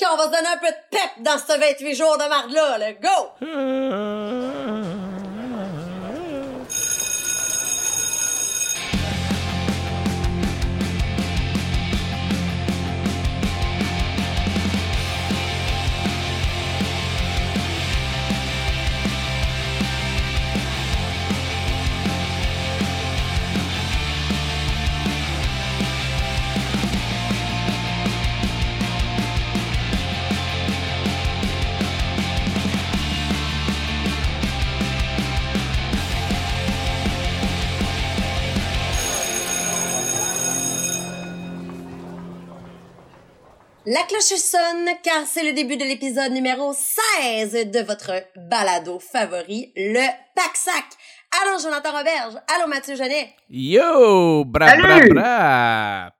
qu'on va se donner un peu de pep dans ce 28 jours de marde-là, là. Go! La cloche sonne car c'est le début de l'épisode numéro 16 de votre balado favori, le Pack-Sac. Allô Jonathan Roberge, allô Mathieu Genet. Yo! Bra, bra, bra!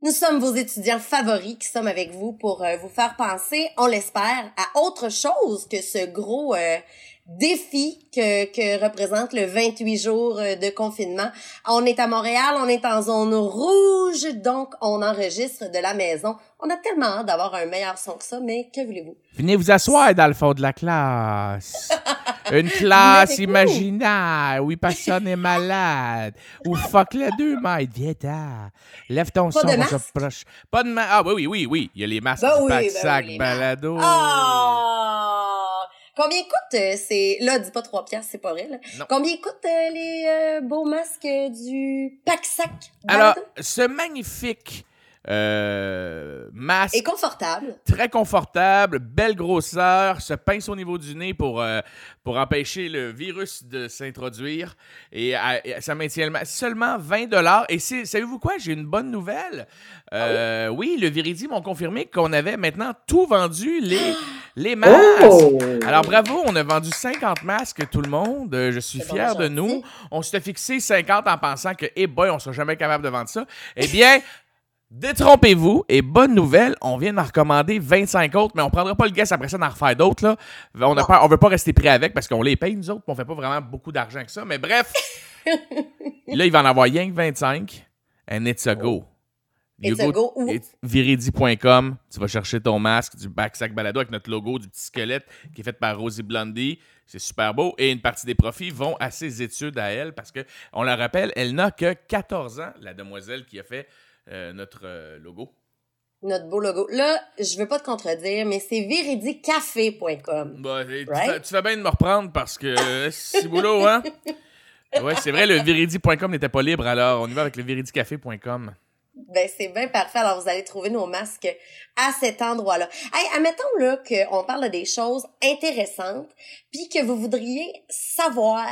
Nous sommes vos étudiants favoris qui sommes avec vous pour euh, vous faire penser, on l'espère, à autre chose que ce gros euh, défi que, que représente le 28 jours euh, de confinement. On est à Montréal, on est en zone rouge, donc on enregistre de la maison. On a tellement hâte d'avoir un meilleur son que ça, mais que voulez-vous? Venez vous asseoir dans le fond de la classe. Une classe imaginaire où personne n'est malade. Où fuck le deux mètres. Viens-t'en. Lève ton Pas son, de on se masque? proche. Pas de masque. Ah oui, oui, oui, oui. Il y a les masques Ben oui, pack ben sac oui, les balado. Ah! Combien coûte euh, ces... Là, dis pas 3 piastres, c'est pas vrai, là. Non. Combien coûtent euh, les euh, beaux masques euh, du pack-sac? Alors, balado? ce magnifique euh, masque Et confortable. très confortable, belle grosseur, se pince au niveau du nez pour, euh, pour empêcher le virus de s'introduire. Et, euh, et ça maintient le masque. Seulement 20 Et c'est- savez-vous quoi? J'ai une bonne nouvelle. Euh, Oui, le Viridi m'ont confirmé qu'on avait maintenant tout vendu, les, les masques. Oh! Alors bravo, on a vendu 50 masques, tout le monde. Je suis fier de nous. On s'était fixé 50 en pensant que, eh boy, on sera jamais capable de vendre ça. Eh bien, détrompez-vous et bonne nouvelle, on vient d'en recommander 25 autres, mais on prendra pas le guess après ça d'en refaire d'autres. Là. On, on veut pas rester pris avec parce qu'on les paye, nous autres, on fait pas vraiment beaucoup d'argent que ça. Mais bref, là, il va en avoir rien que 25. And it's a go. It's a go. Viridi.com, tu vas chercher ton masque du backsack balado avec notre logo du petit squelette qui est fait par Rosie Blondie. C'est super beau. Et une partie des profits vont à ses études à elle parce que, on la rappelle, elle n'a que 14 ans, la demoiselle qui a fait notre euh, logo. Notre beau logo. Là, je veux pas te contredire, mais c'est viridicafé.com. Bah, tu, Right? fais, tu fais bien de me reprendre parce que euh, c'est boulot, hein? Ouais, c'est vrai, le viridi.com n'était pas libre, alors on y va avec le viridicafé.com. Ben, c'est bien parfait. Alors, vous allez trouver nos masques à cet endroit-là. Hey, admettons, là, qu'on parle de des choses intéressantes, puis que vous voudriez savoir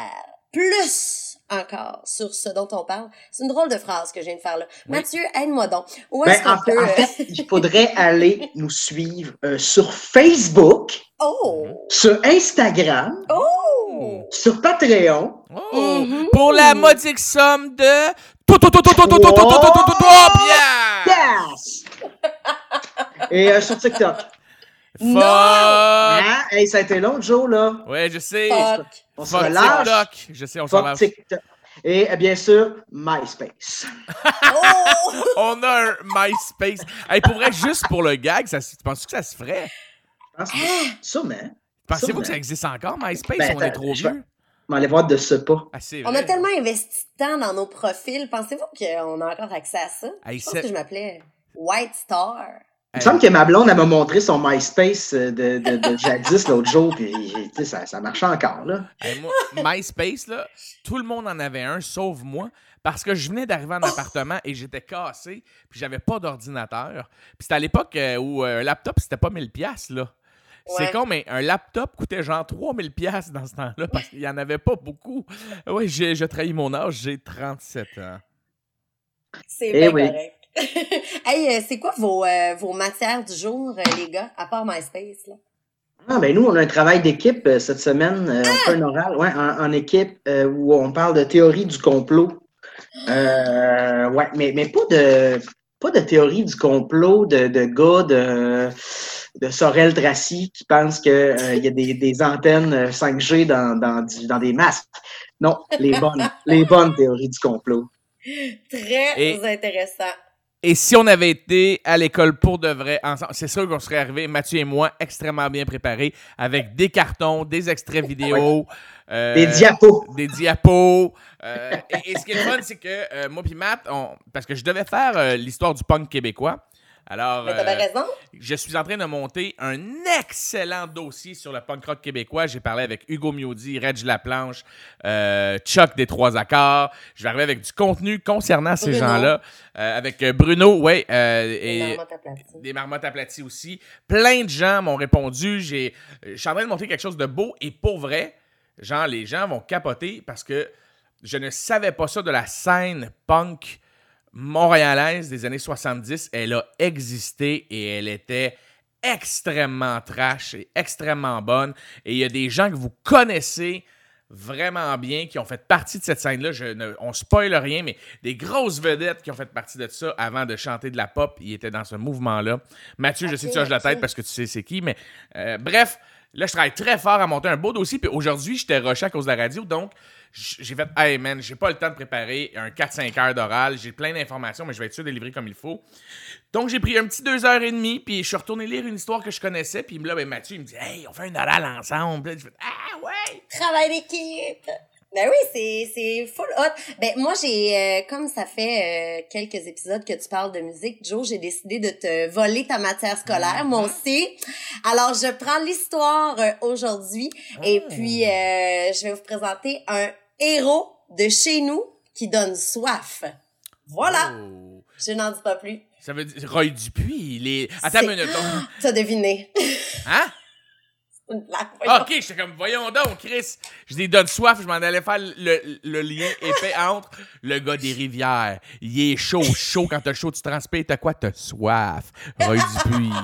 plus encore sur ce dont on parle? C'est une drôle de phrase que je viens de faire là. Mathieu, aide-moi donc. Où est-ce qu'on en, peut... fait, il faudrait aller nous suivre sur Facebook, oh. sur Instagram, oh. sur Patreon. Oh. Pour la modique somme de... Tout! piastres! Et euh, sur TikTok. Non! Fuck! Hein? Hey, ça a été long, Joe, là. Ouais, je sais. Fuck! On se relâche. TikTok. Je sais, on s'en Fuck lâche. TikTok. Et euh, bien sûr, MySpace. Oh! On a un MySpace. Hey, pour vrai, juste pour le gag, ça, se- tu penses que ça se ferait? Je pense que- Ah! Sûrement. Pensez-vous que ça existe encore, MySpace? Ben, on est trop vieux? On va voir de ce pas. Ah, On a tellement investi de temps dans nos profils. Pensez-vous qu'on a encore accès à ça? Hey, je pense que je m'appelais White Star. Il me semble que ma blonde, elle m'a montré son MySpace euh, de, de, de jadis l'autre jour, puis tu sais, ça, ça marchait encore, là. Hey, moi, MySpace, là, tout le monde en avait un, sauf moi, parce que je venais d'arriver en appartement et j'étais cassé, puis j'avais pas d'ordinateur. Puis c'était à l'époque euh, où euh, un laptop, c'était pas 1000 pièces là. C'est con, mais un laptop coûtait genre 3000 pièces dans ce temps-là, parce qu'il y en avait pas beaucoup. Oui, j'ai j'ai trahi mon âge, j'ai 37 ans. C'est Eh bien oui. correct. hey, euh, c'est quoi vos, euh, vos matières du jour, euh, les gars, à part MySpace, là? Ah, ben nous, on a un travail d'équipe euh, cette semaine. euh, on fait un oral ouais, en, en équipe euh, où on parle de théorie du complot. Euh, ouais, mais, mais pas de pas de théorie du complot de, de gars de, de Sorel Tracy qui pensent qu'il y a des, des antennes euh, 5G dans, dans, des masques. Non, les bonnes, les bonnes théories du complot. Très Et- intéressant. Et si on avait été à l'école pour de vrai ensemble, c'est sûr qu'on serait arrivé, Mathieu et moi, extrêmement bien préparés, avec des cartons, des extraits vidéo. euh, Des diapos. Des diapos. euh, et, et ce qui est fun, c'est que euh, moi puis Matt, on- parce que je devais faire euh, l'histoire du punk québécois. Alors, Mais t'avais euh, raison. je suis en train de monter un excellent dossier sur le punk rock québécois. J'ai parlé avec Hugo Miodi, Reg Laplanche, euh, Chuck des Trois Accords. Je vais arriver avec du contenu concernant ces gens-là. Euh, avec Bruno, euh, Et... des marmottes aplaties aussi. Plein de gens m'ont répondu. J'ai, je suis en train de montrer quelque chose de beau et pour vrai, genre, les gens vont capoter parce que je ne savais pas ça de la scène punk montréalaise des années 70. Elle a existé et elle était extrêmement trash et extrêmement bonne. Et il y a des gens que vous connaissez vraiment bien qui ont fait partie de cette scène-là. Je ne, on spoil rien, mais des grosses vedettes qui ont fait partie de ça avant de chanter de la pop, ils étaient dans ce mouvement-là. Mathieu, je sais que tu hoches la tête parce que tu sais c'est qui, mais euh, bref, là, je travaille très fort à monter un beau dossier. Puis aujourd'hui, j'étais rushé à cause de la radio, donc j'ai fait Hey man, j'ai pas le temps de préparer un 4-5 heures d'oral. J'ai plein d'informations, mais je vais être sûr de livrer comme il faut. Donc j'ai pris un petit 2 heures et demie, puis je suis retourné lire une histoire que je connaissais. Puis là, ben, Mathieu, il me dit Hey, on fait un oral ensemble. Là, je fais Ah ouais! Travail d'équipe. Ben oui, c'est c'est full hot. Ben moi j'ai euh, comme ça fait euh, quelques épisodes que tu parles de musique, Joe, j'ai décidé de te voler ta matière scolaire, moi aussi. Alors je prends l'histoire euh, aujourd'hui et puis euh, je vais vous présenter un héros de chez nous qui donne soif. Voilà, Oh. je n'en dis pas plus. Ça veut dire Roy Dupuis, il est. Attends une minute. T'as deviné. Hein? Une blague, voyons. ok, j'étais comme, voyons donc, Chris. Je dis, donne soif, je m'en allais faire le, le lien épais entre le gars des rivières. Il est chaud, chaud. Quand t'as chaud, tu transpires. T'as quoi? T'as soif. Roy Dupuis.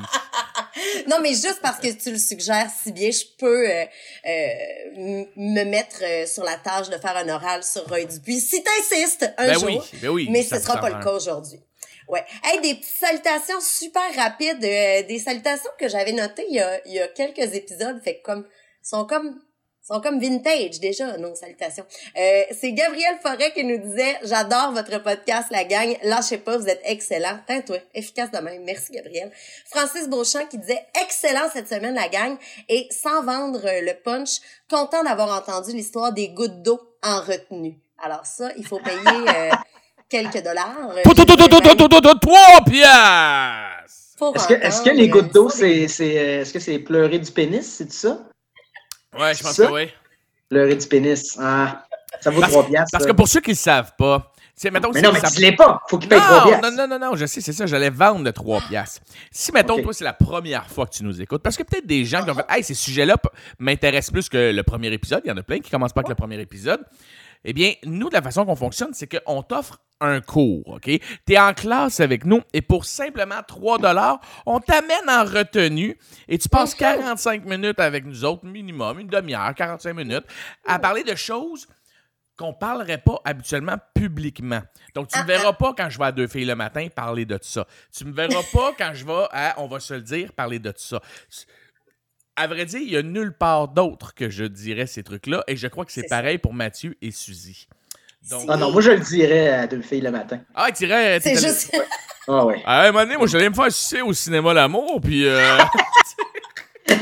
Non, mais juste parce que tu le suggères si bien, je peux euh, euh, me mettre euh, sur la tâche de faire un oral sur Roy Dupuis. Si t'insistes un Ben jour, oui, ben oui. mais ce sera pas le cas aujourd'hui. Ouais. Hey, des salutations super rapides, euh, des salutations que j'avais notées il y a, il y a quelques épisodes, fait comme sont comme sont comme vintage déjà nos salutations. Euh, c'est Gabriel Forêt qui nous disait j'adore votre podcast la gang, lâchez pas, vous êtes excellent. Tiens toi, efficace de même. Merci Gabriel. Francis Beauchamp qui disait excellent cette semaine la gang et sans vendre le punch, content d'avoir entendu l'histoire des gouttes d'eau en retenue. Alors ça, il faut payer euh, quelques dollars. Euh, Tout, tout, tout, tout, tout, tout, tout, tout, Trois piastres! Est-ce que, est-ce que les gouttes d'eau, c'est, c'est, euh, est-ce que c'est pleurer du pénis, c'est ça? Ouais, je pense Ça? que oui. Pleurer du pénis. Ah, ça vaut Parce, 3 piastres. parce que pour ceux qui le savent pas, c'est mettons Mais non, mais ça- tu l'es pas. Faut qu'il paye 3 Non, piastres. non, non, non, non, je sais, c'est ça, j'allais vendre de 3 piastres. Si, mettons, toi, c'est la première fois que tu nous écoutes, parce que peut-être des gens qui ont fait, hey, ces sujets-là m'intéressent plus que le premier épisode, il y en a plein qui commencent pas avec le premier épisode. Eh bien, nous, de la façon qu'on fonctionne, c'est qu'on t'offre un cours, OK? Tu es en classe avec nous et pour simplement 3 on t'amène en retenue et tu passes 45 minutes avec nous autres, minimum, une demi-heure, 45 minutes, à parler de choses qu'on parlerait pas habituellement publiquement. Donc, tu ne me verras pas quand je vais à deux filles le matin parler de ça. Tu me verras pas quand je vais à, on va se le dire, parler de ça. À vrai dire, il y a nulle part d'autre que je dirais ces trucs-là et je crois que c'est C'est pareil pour Mathieu et Suzy. Donc, Ah non, moi je le dirais à deux filles le matin. ah, tu dirais... C'est juste. Ah ouais. Ah, un moment donné, moi, j'allais me faire sucer au cinéma L'amour, puis... euh,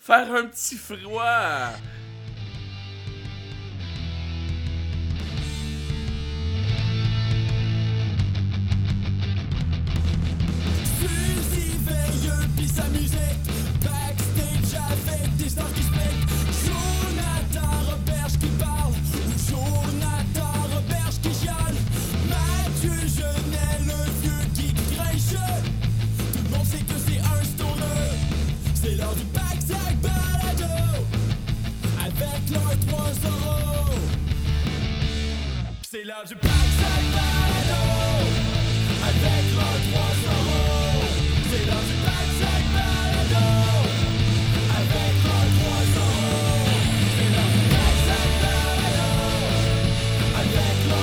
faire un petit froid. Suzy veilleux pis sa musique C'est l'heure du Balado avec. C'est l'heure du balado. Avec du balado. Avec. Le.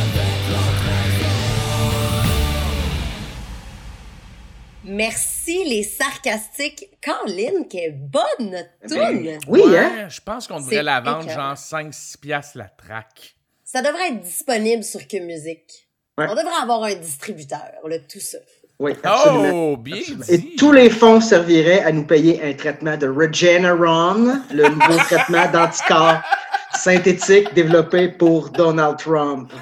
Avec euros. Merci gentil, les sarcastiques. Colin, quelle bonne notre toune! Ben, Oui, Ouais, hein? Je pense qu'on devrait la vendre écœurant. genre 5-6 piastres la track. Ça devrait être disponible sur Que Musique. Ouais. On devrait avoir un distributeur, là, tout ça. Oui, absolument. Oh, bien dit. Et tous les fonds serviraient à nous payer un traitement de Regeneron, le nouveau traitement d'anticorps synthétique développé pour Donald Trump.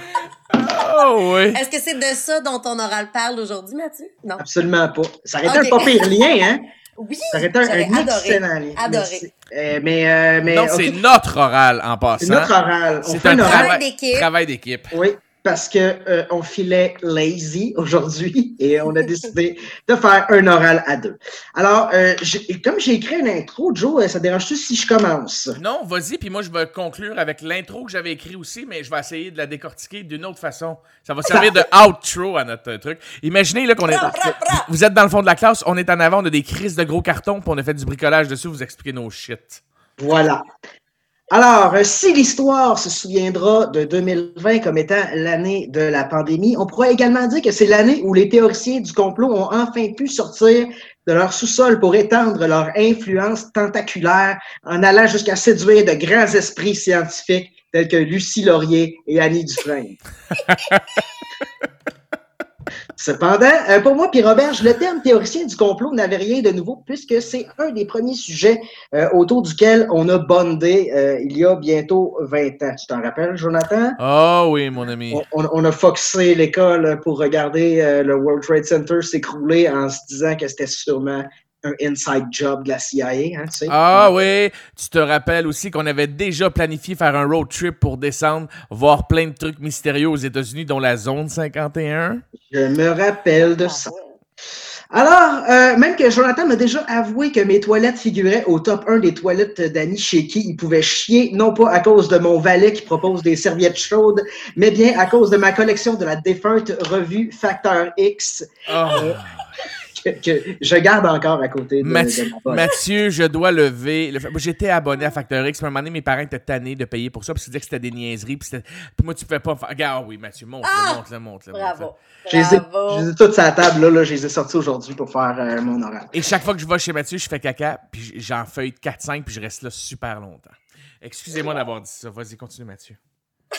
Oh, oui. Est-ce que c'est de ça dont on oral parle aujourd'hui, Mathieu? Non. Absolument pas. Ça aurait été un pas pire lien, hein? Oui, Ça aurait été un, un adoré. excellent lien. Adoré. Euh, mais, euh, mais Non, c'est notre oral en passant. c'est notre oral. On C'est fait un un oral. travail d'équipe. Travail d'équipe. Oui, parce que euh, on filait lazy aujourd'hui et on a décidé de faire un oral à deux. Alors, euh, comme j'ai écrit une intro, Joe, euh, ça dérange-tu si je commence? Non, vas-y, puis moi je vais conclure avec l'intro que j'avais écrit aussi, mais je vais essayer de la décortiquer d'une autre façon. Ça va servir de outro à notre truc. Imaginez là qu'on est. Vous êtes dans le fond de la classe, on est en avant, on a des crises de gros cartons, puis on a fait du bricolage dessus, vous expliquez nos shit. Voilà. Alors, euh, si l'histoire se souviendra de 2020 comme étant l'année de la pandémie, on pourra également dire que c'est l'année où les théoriciens du complot ont enfin pu sortir de leur sous-sol pour étendre leur influence tentaculaire en allant jusqu'à séduire de grands esprits scientifiques tels que Lucie Laurier et Annie Dufresne. Cependant, euh, pour moi, puis Robert, le terme théoricien du complot n'avait rien de nouveau puisque c'est un des premiers sujets euh, autour duquel on a bondé euh, il y a bientôt 20 ans. Tu t'en rappelles, Jonathan? Oh oui, mon ami. On, on- on a foxé l'école pour regarder euh, le World Trade Center s'écrouler en se disant que c'était sûrement un inside job de la CIA, hein, tu sais. Ah oui, tu te rappelles aussi qu'on avait déjà planifié faire un road trip pour descendre, voir plein de trucs mystérieux aux États-Unis, dont la zone 51. Je me rappelle de Ah, ça. Alors, euh, même que Jonathan m'a déjà avoué que mes toilettes figuraient au top 1 des toilettes d'Annie chez qui il pouvait chier, non pas à cause de mon valet qui propose des serviettes chaudes, mais bien à cause de ma collection de la défunte revue Facteur X Oh. Que, que je garde encore à côté de, Mathieu, de je dois lever. le J'étais abonné à Factor X, mais à un moment donné, mes parents étaient tannés de payer pour ça, parce qu'ils disaient que c'était des niaiseries. Puis, puis moi, tu pouvais pas faire. Regarde, oui, Mathieu, montre-le, Ah! montre-le, montre-le. Bravo. montre-le. Je les ai, Bravo. je les ai toutes la table, là, là, je les ai sortis aujourd'hui pour faire euh, mon oral. Et chaque fois que je vais chez Mathieu, je fais caca, puis j'en feuille 4-5, puis je reste là super longtemps. Excusez-moi d'avoir dit ça. Vas-y, continue, Mathieu.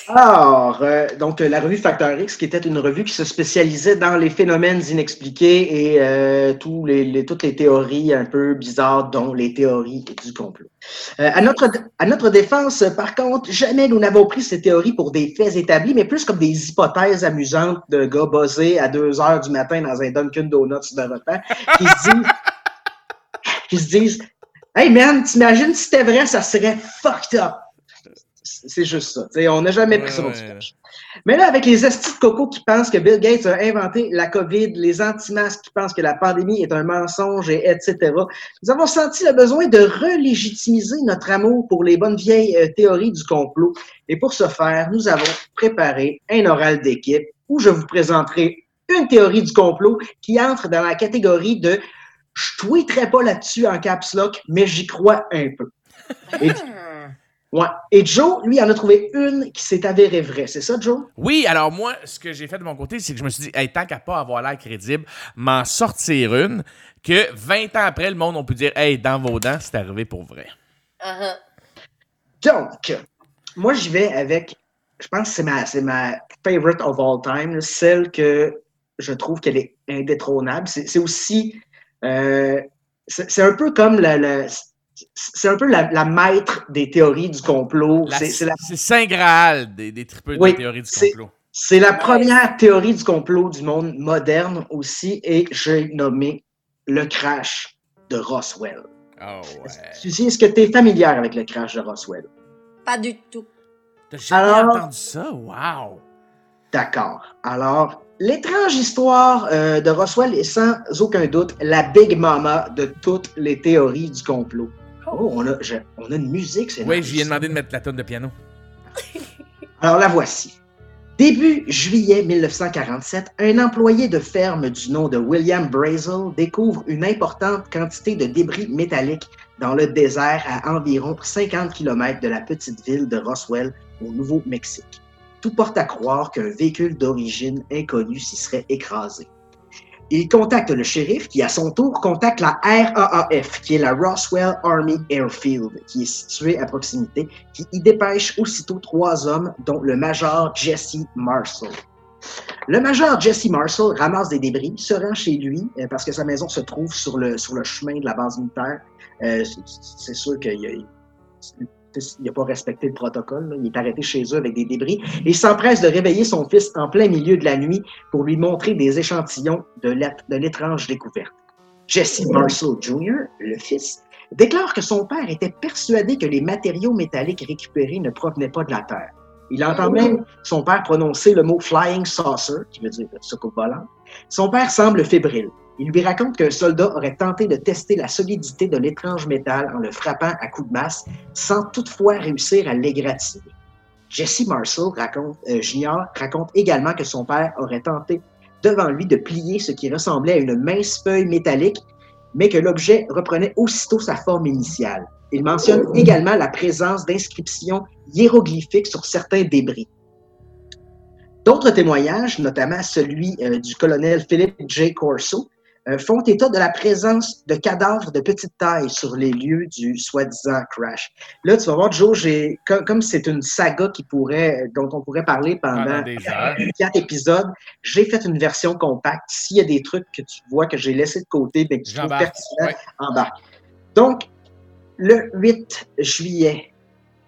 Alors, euh, donc euh, la revue Facteur X, qui était une revue qui se spécialisait dans les phénomènes inexpliqués et euh, tous les, les- toutes les théories un peu bizarres, dont les théories du complot. Euh, à, notre, à notre défense, par contre, jamais nous n'avons pris ces théories pour des faits établis, mais plus comme des hypothèses amusantes de gars buzzés à 2 heures du matin dans un Dunkin' Donuts de repas qui se disent, qui se disent Hey man, t'imagines si c'était vrai, ça serait fucked up. C'est juste ça. T'sais, on n'a jamais pris ça du ouais. Mais là, avec les estis de coco qui pensent que Bill Gates a inventé la COVID, les anti-masques qui pensent que la pandémie est un mensonge, et etc., nous avons senti le besoin de relégitimiser notre amour pour les bonnes vieilles euh, théories du complot. Et pour ce faire, nous avons préparé un oral d'équipe où je vous présenterai une théorie du complot qui entre dans la catégorie de je tweeterai pas là-dessus en caps lock, mais j'y crois un peu. Et, ouais. Et Joe, lui, en a trouvé une qui s'est avérée vraie. C'est ça, Joe? Oui, alors moi, ce que j'ai fait de mon côté, c'est que je me suis dit, hey, tant qu'à pas avoir l'air crédible, m'en sortir une, que 20 ans après, le monde, on peut dire, hey, dans vos dents, c'est arrivé pour vrai. Ah. Donc, moi, j'y vais avec, je pense que c'est ma, c'est ma favorite of all time, celle que je trouve qu'elle est indétrônable. C'est aussi, euh, c'est c'est un peu comme la, la- c'est un peu la, la maître des théories du complot. C'est la, Saint Graal des, des tripeux Oui, de théorie du complot. c'est la première théorie du complot du monde moderne aussi, et j'ai nommé le crash de Roswell. Oh ouais. Suzy, est-ce que tu es familière avec le crash de Roswell? Pas du tout. T'as jamais Alors- entendu ça? Wow! D'accord. Alors, l'étrange histoire euh, de Roswell est sans aucun doute la Big Mama de toutes les théories du complot. Oh, on a, je- on a une musique, c'est Oui, je lui ai demandé de mettre la tonne de piano. Alors la voici. Début juillet 1947, un employé de ferme du nom de William Brazel découvre une importante quantité de débris métalliques dans le désert à environ 50 km de la petite ville de Roswell au Nouveau-Mexique. Tout porte à croire qu'un véhicule d'origine inconnue s'y serait écrasé. Il contacte le shérif qui, à son tour, contacte la RAAF, qui est la Roswell Army Airfield, qui est située à proximité, qui y dépêche aussitôt trois hommes, dont le major Jesse Marshall. Le major Jesse Marshall ramasse des débris, se rend chez lui euh, parce que sa maison se trouve sur le, chemin de la base militaire. Euh, c'est- sûr qu'il n'a pas respecté le protocole. là. Il est arrêté chez eux avec des débris et il s'empresse de réveiller son fils en plein milieu de la nuit pour lui montrer des échantillons de l'ét- de l'étrange découverte. Jesse Marshall Jr., le fils, déclare que son père était persuadé que les matériaux métalliques récupérés ne provenaient pas de la Terre. Il entend même son père prononcer le mot flying saucer, qui veut dire soucoupe volante. Son père semble fébrile. Il lui raconte qu'un soldat aurait tenté de tester la solidité de l'étrange métal en le frappant à coups de masse, sans toutefois réussir à l'égratigner. Jesse Marshall raconte, euh, Junior raconte également que son père aurait tenté devant lui de plier ce qui ressemblait à une mince feuille métallique, mais que l'objet reprenait aussitôt sa forme initiale. Il mentionne également la présence d'inscriptions hiéroglyphiques sur certains débris. D'autres témoignages, notamment celui euh, du colonel Philip J. Corso, font état de la présence de cadavres de petite taille sur les lieux du soi-disant crash. Là, tu vas voir, Joe, j'ai, comme, comme c'est une saga qui pourrait, dont on pourrait parler pendant heures. quatre épisodes, j'ai fait une version compacte. S'il y a des trucs que tu vois que j'ai laissés de côté, mais que tu trouves pertinents, Ouais. embarque. Donc, le 8 juillet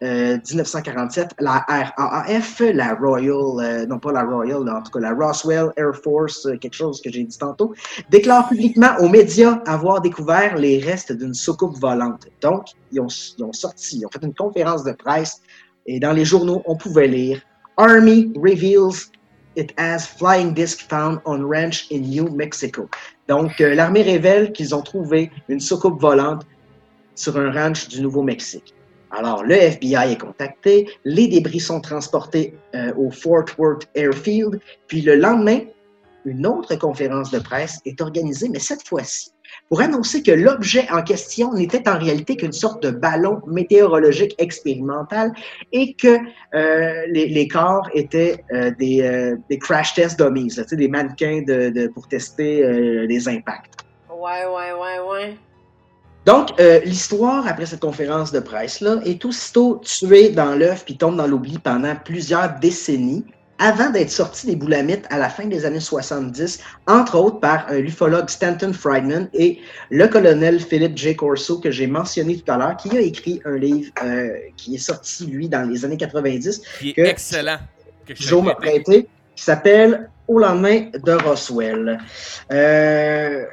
euh, 1947, la RAAF, la Royal, euh, non pas la Royal, en tout cas la Roswell Air Force, euh, quelque chose que j'ai dit tantôt, déclare publiquement aux médias avoir découvert les restes d'une soucoupe volante. Donc, ils ont, sorti, ils ont fait une conférence de presse et dans les journaux, on pouvait lire Army reveals it as flying disc found on ranch in New Mexico. Donc, euh, l'armée révèle qu'ils ont trouvé une soucoupe volante sur un ranch du Nouveau-Mexique. Alors, le FBI est contacté, les débris sont transportés euh, au Fort Worth Airfield, puis le lendemain, une autre conférence de presse est organisée, mais cette fois-ci, pour annoncer que l'objet en question n'était en réalité qu'une sorte de ballon météorologique expérimental et que euh, les, corps étaient euh, des, euh, des crash test dummies, là, des mannequins pour tester les impacts. Ouais, ouais, ouais, ouais. Donc, euh, l'histoire, après cette conférence de presse-là, est aussitôt tuée dans l'œuf puis tombe dans l'oubli pendant plusieurs décennies avant d'être sortie des boulamites à la fin des années 70, entre autres par un ufologue Stanton Friedman et le colonel Philip J. Corso que j'ai mentionné tout à l'heure, qui a écrit un livre euh, qui est sorti, lui, dans les années 90, Qui est que- excellent. Que je Joe m'a prêté, qui s'appelle Au lendemain de Roswell. Euh,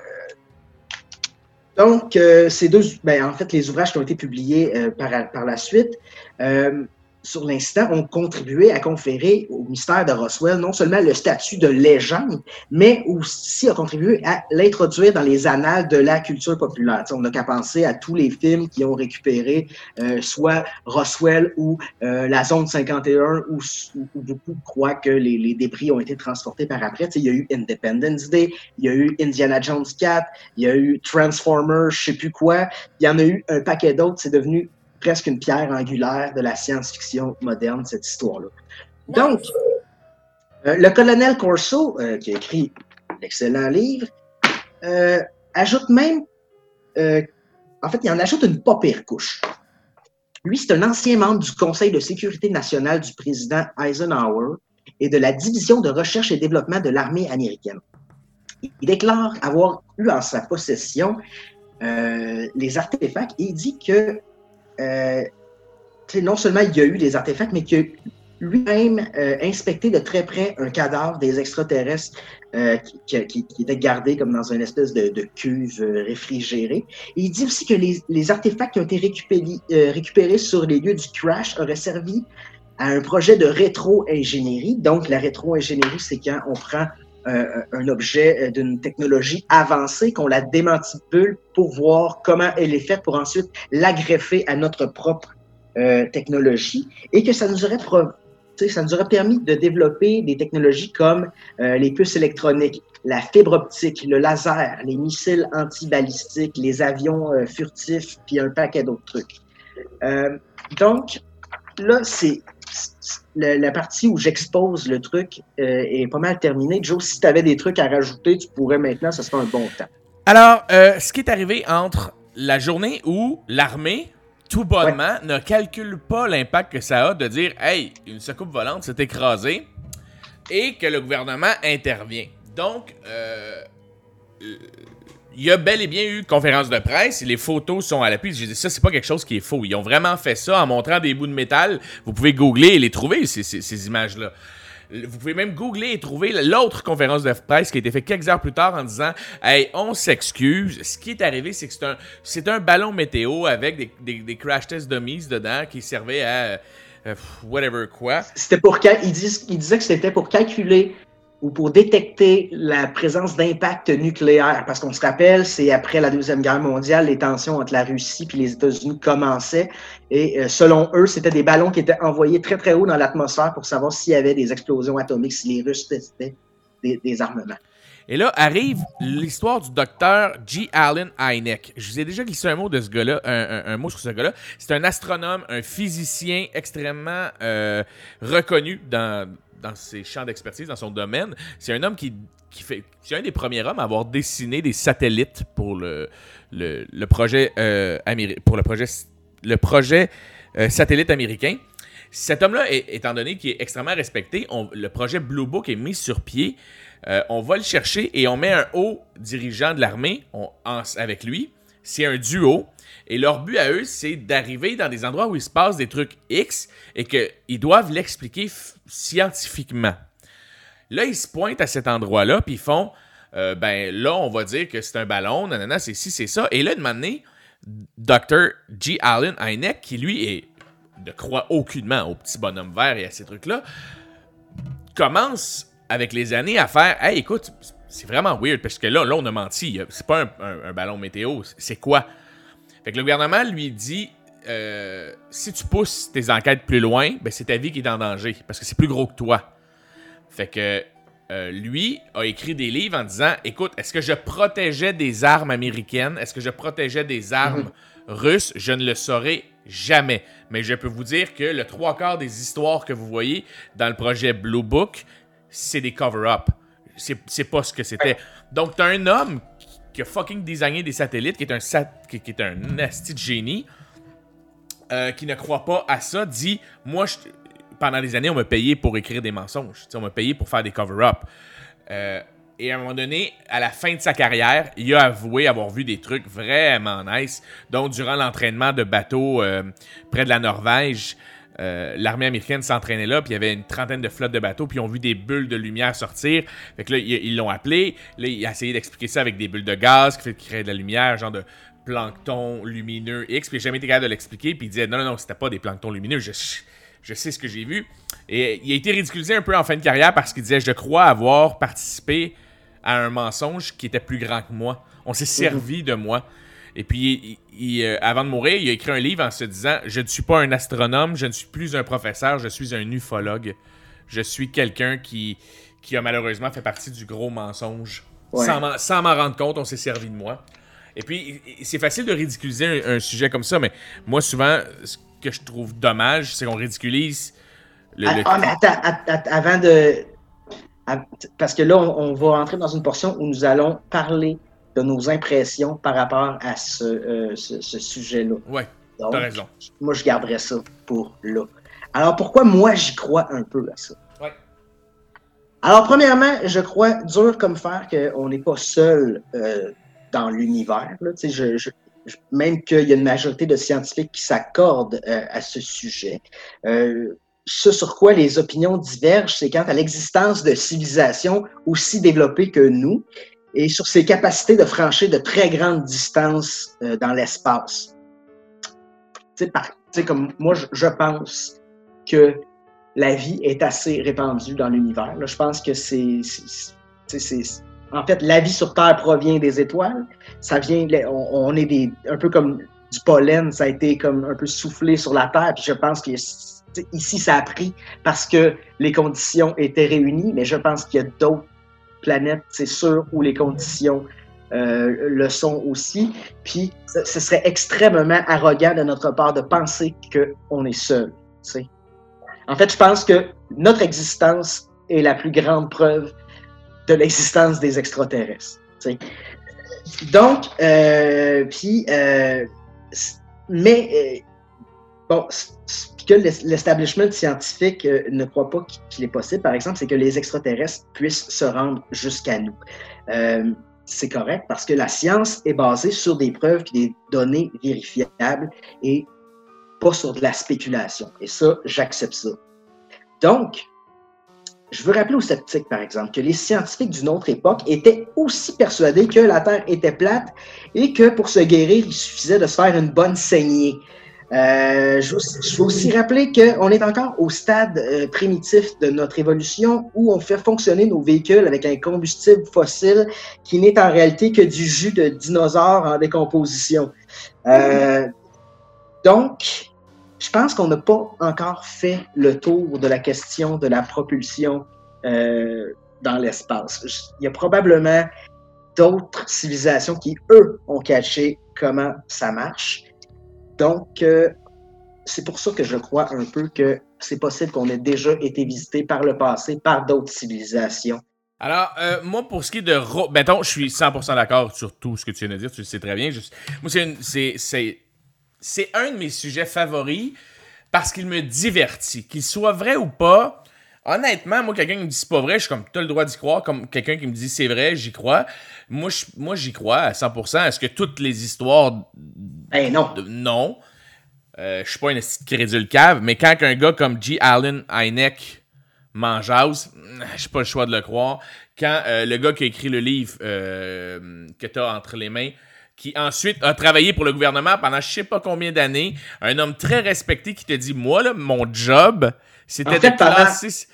donc, euh, ces deux, ben, en fait, les ouvrages qui ont été publiés euh, par, la suite euh, sur l'incident ont contribué à conférer au mystère de Roswell non seulement le statut de légende, mais aussi a contribué à l'introduire dans les annales de la culture populaire. On n'a qu'à penser à tous les films qui ont récupéré euh, soit Roswell ou euh, la zone 51 où, beaucoup croient que les, les débris ont été transportés par après. Il y a eu Independence Day, il y a eu Indiana Jones 4, il y a eu Transformers, je sais plus quoi. Il y en a eu un paquet d'autres. C'est devenu presque une pierre angulaire de la science-fiction moderne, cette histoire-là. Donc, euh, le colonel Corso, euh, qui a écrit l'excellent livre, euh, ajoute même, en fait, il en ajoute une pas pire couche. Lui, c'est un ancien membre du Conseil de sécurité nationale du président Eisenhower et de la division de recherche et développement de l'armée américaine. Il déclare avoir eu en sa possession les artefacts et il dit que euh, non seulement il y a eu des artefacts, mais qu'il a lui-même euh, inspecté de très près un cadavre des extraterrestres euh, qui, était gardé comme dans une espèce de, cuve euh, réfrigérée. Et il dit aussi que les, artefacts qui ont été euh, récupérés sur les lieux du crash auraient servi à un projet de rétro-ingénierie. Donc, la rétro-ingénierie, c'est quand on prend un objet euh, d'une technologie avancée, qu'on la démantibule pour voir comment elle est faite, pour ensuite l'agreffer à notre propre euh, technologie, et que ça nous aurait permis de développer des technologies comme euh, les puces électroniques, la fibre optique, le laser, les missiles antibalistiques, les avions furtifs, puis un paquet d'autres trucs. Donc, là, c'est le- la partie où j'expose le truc euh, est pas mal terminée. Joe, si tu avais des trucs à rajouter, tu pourrais maintenant, ce serait un bon temps. Alors, euh, ce qui est arrivé entre la journée où l'armée, tout bonnement, ne calcule pas l'impact que ça a de dire Hey, une secoupe volante s'est écrasée et que le gouvernement intervient. Donc, euh, il y a bel et bien eu conférence de presse et les photos sont à l'appui. J'ai dit ça, c'est pas quelque chose qui est faux. Ils ont vraiment fait ça en montrant des bouts de métal. Vous pouvez googler et les trouver, ces, images-là. Vous pouvez même googler et trouver l'autre conférence de presse qui a été faite quelques heures plus tard en disant Hey, on s'excuse. Ce qui est arrivé, c'est que c'est un, ballon météo avec des, crash test dummies dedans qui servaient à euh, whatever quoi. C'était pour disaient que c'était pour calculer ou pour détecter la présence d'impact nucléaire. Parce qu'on se rappelle, c'est après la Deuxième Guerre mondiale, les tensions entre la Russie et les États-Unis commençaient. Et euh, selon eux, c'était des ballons qui étaient envoyés très très haut dans l'atmosphère pour savoir s'il y avait des explosions atomiques, si les Russes testaient des, armements. Et là arrive l'histoire du docteur G. Allen Hynek. Je vous ai déjà glissé un mot de ce gars-là, un mot sur ce gars-là. C'est un astronome, un physicien extrêmement euh, reconnu dans, dans ses champs d'expertise, dans son domaine. C'est un homme qui, qui fait. C'est un des premiers hommes à avoir dessiné des satellites pour le, le, projet euh, pour le projet le projet euh, satellite américain. Cet homme-là, étant donné qu'il est extrêmement respecté, le projet Blue Book est mis sur pied. Euh, on va le chercher et on met un haut dirigeant de l'armée avec lui. C'est un duo. Et leur but à eux, c'est d'arriver dans des endroits où il se passe des trucs X et qu'ils doivent l'expliquer scientifiquement. Là, ils se pointent à cet endroit-là, puis ils font euh, ben là, on va dire que c'est un ballon, nanana, c'est ci, c'est ça. Et là, de donné, Dr. G. Allen Hynek, qui lui est, ne croit aucunement au petit bonhomme vert et à ces trucs-là, commence avec les années à faire Hey, écoute, c'est vraiment weird parce que là, là on a menti. C'est pas un, un- un ballon météo, c'est quoi? Fait que le gouvernement lui dit euh, Si tu pousses tes enquêtes plus loin, ben c'est ta vie qui est en danger parce que c'est plus gros que toi. Fait que euh, lui a écrit des livres en disant Écoute, est-ce que je protégeais des armes américaines? Est-ce que je protégeais des armes russes? Je ne le saurais jamais. Mais je peux vous dire que le trois quarts des histoires que vous voyez dans le projet Blue Book, c'est des cover-up. C'est pas ce que c'était. Donc, t'as un homme qui a fucking designé des satellites, qui est un, sat- qui, est un nasty génie, euh, qui ne croit pas à ça, dit Moi, je- pendant des années, on m'a payé pour écrire des mensonges. Tu sais, on m'a payé pour faire des cover-up. Euh, et à un moment donné, à la fin de sa carrière, il a avoué avoir vu des trucs vraiment nice. Donc, durant l'entraînement de bateau euh, près de la Norvège, euh, l'armée américaine s'entraînait là, puis il y avait une trentaine de flottes de bateaux, puis ils ont vu des bulles de lumière sortir. Fait que là, ils l'ont appelé. Là, il a essayé d'expliquer ça avec des bulles de gaz qui fait qui créent de la lumière, genre de plancton lumineux X. Puis il n'a jamais été capable de l'expliquer, puis il disait non, non, non, c'était pas des planctons lumineux. Je, je sais ce que j'ai vu. Et il a été ridiculisé un peu en fin de carrière parce qu'il disait Je crois avoir participé à un mensonge qui était plus grand que moi. On s'est servi de moi. Et puis, il- il, euh, avant de mourir, il a écrit un livre en se disant Je ne suis pas un astronome, je ne suis plus un professeur, je suis un ufologue. Je suis quelqu'un qui, qui a malheureusement fait partie du gros mensonge. Ouais. Sans m'en- rendre compte, on s'est servi de moi. Et puis, c'est facile de ridiculiser un, un sujet comme ça, mais moi, souvent, ce que je trouve dommage, c'est qu'on ridiculise le. Ah, le- ah, mais attends, att- att- avant de. Parce que là, on, on va entrer dans une portion où nous allons parler de nos impressions par rapport à ce, euh, ce- ce sujet-là. Donc, t'as raison. moi, je garderais ça pour là. Alors, pourquoi moi, j'y crois un peu à ça? Ouais. Alors, premièrement, je crois dur comme fer qu'on n'est pas seul euh, dans l'univers. je- je- je- même qu'il y a une majorité de scientifiques qui s'accordent euh, à ce sujet. Ce sur quoi les opinions divergent, c'est quant à l'existence de civilisations aussi développées que nous et sur ses capacités de franchir de très grandes distances euh, dans l'espace. Tu sais, comme moi, je, pense que la vie est assez répandue dans l'univers. Je pense que c'est, en fait, la vie sur Terre provient des étoiles. Ça vient, on, est des, un peu comme du pollen, ça a été comme un peu soufflé sur la Terre. Puis je pense que ici, ça a pris parce que les conditions étaient réunies, mais je pense qu'il y a d'autres planètes, c'est sûr, où les conditions euh, le sont aussi. Puis ce, serait extrêmement arrogant de notre part de penser qu'on est seul. tu sais. En fait, je pense que notre existence est la plus grande preuve de l'existence des extraterrestres. Donc, euh, puis, euh, mais, bon, c- c- que l'es- l'establishment scientifique euh, ne croit pas qu'il est possible, par exemple, c'est que les extraterrestres puissent se rendre jusqu'à nous. Euh, c'est correct parce que la science est basée sur des preuves et des données vérifiables et pas sur de la spéculation. Et ça, j'accepte ça. Donc, je veux rappeler aux sceptiques, par exemple, que les scientifiques d'une autre époque étaient aussi persuadés que la Terre était plate et que pour se guérir, il suffisait de se faire une bonne saignée. Euh, je, veux aussi, rappeler qu'on est encore au stade euh, primitif de notre évolution où on fait fonctionner nos véhicules avec un combustible fossile qui n'est en réalité que du jus de dinosaures en décomposition. Euh, donc, je pense qu'on n'a pas encore fait le tour de la question de la propulsion euh, dans l'espace. Il y a probablement d'autres civilisations qui, eux, ont caché comment ça marche. Donc, euh, c'est pour ça que je crois un peu que c'est possible qu'on ait déjà été visité par le passé par d'autres civilisations. Alors, euh, moi, pour ce qui est de... Mettons, je suis 100% d'accord sur tout ce que tu viens de dire, tu le sais très bien. Juste- Moi, c'est un de mes sujets favoris parce qu'il me divertit. Qu'il soit vrai ou pas, honnêtement, moi, quelqu'un qui me dit c'est pas vrai, je suis comme, t'as le droit d'y croire. Comme quelqu'un qui me dit c'est vrai, j'y crois. Moi, je- moi j'y crois à 100%. Est-ce que toutes les histoires Ben non. de- non. Euh, je suis pas un esti de crédule cave, mais quand un gars comme G. Allen Hynek m'en jase, j'ai pas le choix de le croire. Quand euh, le gars qui a écrit le livre euh, que tu as entre les mains, qui ensuite a travaillé pour le gouvernement pendant je sais pas combien d'années, un homme très respecté qui te dit Moi, là, mon job, c'était En fait, de classer.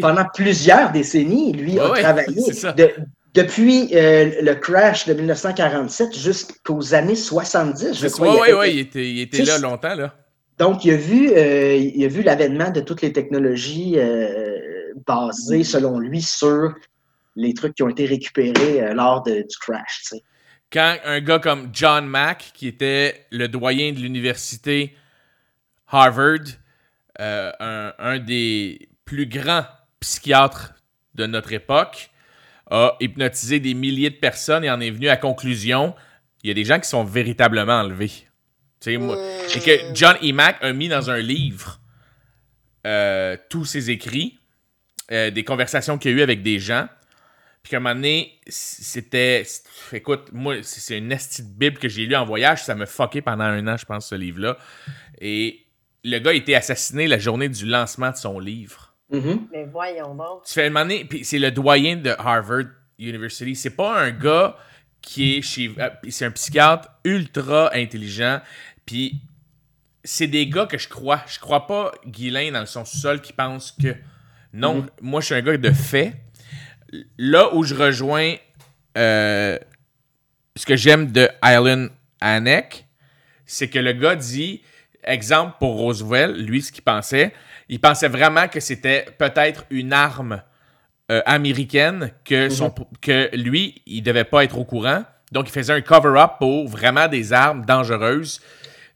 Pendant plusieurs décennies, lui a Ouais, travaillé de- depuis euh, le crash de 1947 jusqu'aux années 70, je Oui, crois. oui, oui, il était, il était Tu là longtemps, là. Donc, il a vu, euh, il a vu l'avènement de toutes les technologies euh, basées, selon lui, sur les trucs qui ont été récupérés lors de- du crash. quand un gars comme John Mack, qui était le doyen de l'université Harvard, un, un des plus grands psychiatres de notre époque, a hypnotisé des milliers de personnes et en est venu à conclusion, il y a des gens qui sont véritablement enlevés. Moi, et que John E. Mack a mis dans un livre euh, tous ses écrits, euh, des conversations qu'il a eues avec des gens, puis qu'à un moment donné, c'était. Écoute, moi, c'est une esti de Bible que j'ai lu en voyage. Ça m'a fucké pendant un an, je pense, ce livre-là. Et le gars a été assassiné la journée du lancement de son livre. Mhm. Mais voyons donc. Tu fais donné, puis c'est le doyen de Harvard University. C'est pas un gars qui est chez. euh, c'est un psychiatre ultra intelligent. Puis c'est des gars que je crois. Je crois pas Guylain dans son sous-sol qui pense que. Non, moi je suis un gars de fait. Là où je rejoins euh, ce que j'aime de Island Anek, c'est que le gars dit, exemple pour Roosevelt, lui ce qu'il pensait, il pensait vraiment que c'était peut-être une arme euh, américaine que, son, que lui, il devait pas être au courant. Donc il faisait un cover-up pour vraiment des armes dangereuses.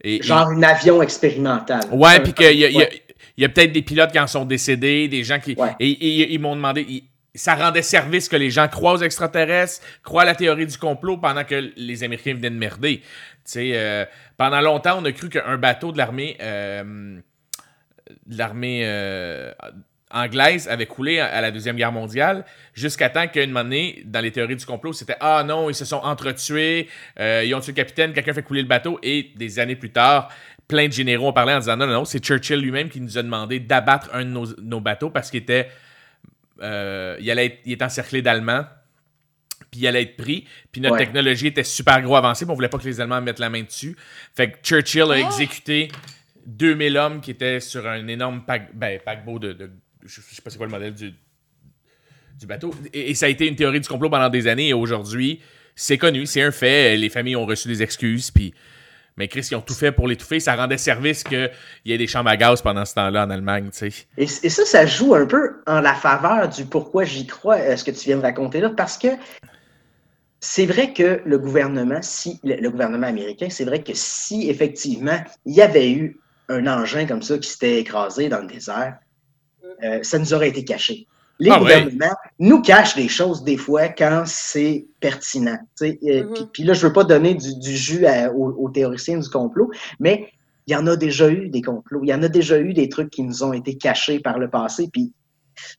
Et, Genre un avion expérimental. Ouais, puis qu'il y a, peut-être des pilotes qui en sont décédés, des gens qui. Ouais. Et, et- ils m'ont demandé. ils- ça rendait service que les gens croient aux extraterrestres, croient à la théorie du complot pendant que les Américains venaient de merder. Tu sais, euh, pendant longtemps, on a cru qu'un bateau de l'armée. euh, l'armée euh, anglaise avait coulé à, la Deuxième Guerre mondiale, jusqu'à temps qu'à une année, dans les théories du complot, c'était Ah non, ils se sont entretués, euh, ils ont tué le capitaine, quelqu'un fait couler le bateau, et des années plus tard, plein de généraux ont parlé en disant Non, non, non, c'est Churchill lui-même qui nous a demandé d'abattre un de nos, nos bateaux parce qu'il était, euh, il, allait être, il était encerclé d'Allemands. Puis il allait être pris. Puis notre Ouais. technologie était super gros avancée. Puis on voulait pas que les Allemands mettent la main dessus. Fait que Churchill a exécuté 2000 hommes qui étaient sur un énorme ben, paquebot de, de- Je sais pas c'est quoi le modèle du, du bateau. Et, ça a été une théorie du complot pendant des années. Et aujourd'hui, c'est connu, c'est un fait. Les familles ont reçu des excuses. Puis. Mais Chris, ils ont tout fait pour l'étouffer. Ça rendait service qu'il y ait des chambres à gaz pendant ce temps-là en Allemagne. Et, et ça, ça joue un peu en la faveur du pourquoi j'y crois, euh, ce que tu viens de raconter là, parce que c'est vrai que le gouvernement, si le gouvernement américain, c'est vrai que si effectivement il y avait eu un engin comme ça qui s'était écrasé dans le désert, euh, ça nous aurait été caché. Les Ah ouais. gouvernements nous cachent des choses des fois quand c'est pertinent. Euh, Mhm. puis- Puis là, je veux pas donner du, du jus à- aux, aux théoriciens du complot, mais il y en a déjà eu des complots. Il y en a déjà eu des trucs qui nous ont été cachés par le passé. Puis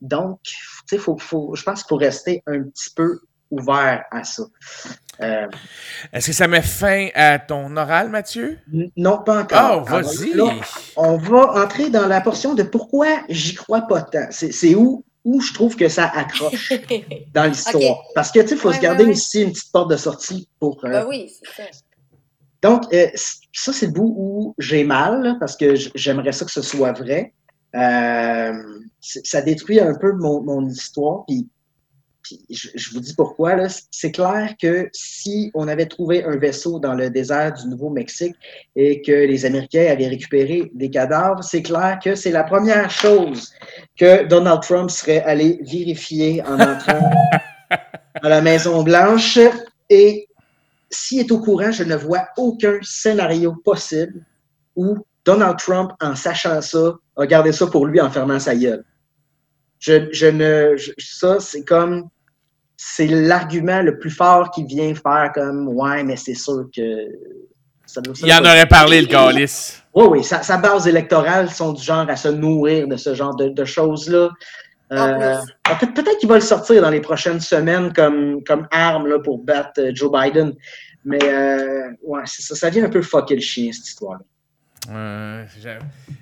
donc, tu sais, faut, faut, je pense qu'il faut rester un petit peu ouvert à ça. Euh, Est-ce que ça met fin à ton oral, Mathieu? non, pas Oh, encore. Alors, vas-y! on va entrer dans la portion de pourquoi j'y crois pas tant. C'est où, où je trouve que ça accroche dans l'histoire. Parce que, tu sais, il faut Ouais, se garder ouais, ouais. ici une petite porte de sortie pour. euh, Ben oui, c'est ça. Donc, euh, ça, c'est le bout où j'ai mal, là, parce que j'aimerais ça que ce soit vrai. Euh, ça détruit un peu mon, mon histoire, puis je, je vous dis pourquoi. C'est clair que si on avait trouvé un vaisseau dans le désert du Nouveau-Mexique et que les Américains avaient récupéré des cadavres, c'est clair que c'est la première chose que Donald Trump serait allé vérifier en entrant à la Maison-Blanche. Et s'il est au courant, je ne vois aucun scénario possible où Donald Trump, en sachant ça, a gardé ça pour lui en fermant sa gueule. Je, je ne, je- ça, c'est comme, c'est l'argument le plus fort qui vient faire comme, ouais, mais c'est sûr que ça doit Il en aurait parlé, le calice. Oui, oui, sa, sa base électorale sont du genre à se nourrir de ce genre de, de choses-là. En Euh, peut- Peut-être qu'il va le sortir dans les prochaines semaines comme, comme arme là, pour battre euh, Joe Biden. Mais euh, ouais, ça, ça vient un peu fucker le chien, cette histoire-là. Euh, j'a-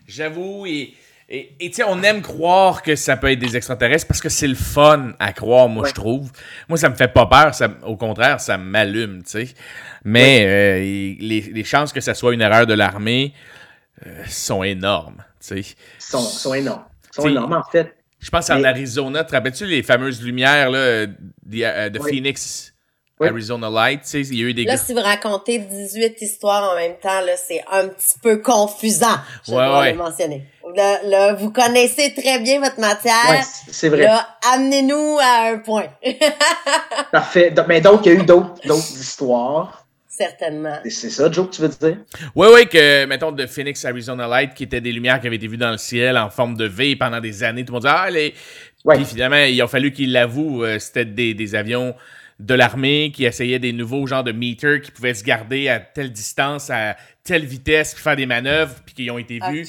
J'avoue, et et tu sais, on aime croire que ça peut être des extraterrestres parce que c'est le fun à croire, moi, Ouais. je trouve. Moi, ça me fait pas peur, ça, au contraire, ça m'allume, tu sais. Mais euh, les, les chances que ça soit une erreur de l'armée euh, sont énormes, tu sais. Sont, sont énormes. Sont T'sais, énormes, en fait. Je pense en Mais- Arizona, te rappelles-tu les fameuses lumières là, euh, de. Phoenix, Oui. Arizona Light, tu sais, il y a eu des Là, gars- si vous racontez 18 histoires en même temps, là, c'est un petit peu confusant. Je Ouais, dois ouais. le mentionner. Là, là, vous connaissez très bien votre matière. Ouais, c'est- vrai. Là, amenez-nous à un point. Parfait. Mais donc, il y a eu d'autres d'autres histoires. Certainement. Et C'est ça, Joe, que tu veux dire? Oui, oui, que, mettons, de Phoenix, Arizona Light, qui étaient des lumières qui avaient été vues dans le ciel en forme de V pendant des années. Tout le monde disait, ah, les. Ouais. Puis finalement, il a fallu qu'ils l'avouent, euh, c'était des, des avions de l'armée qui essayaient des nouveaux genres de meters qui pouvaient se garder à telle distance, à telle vitesse, puis faire des manœuvres, puis qui ont été vus. OK.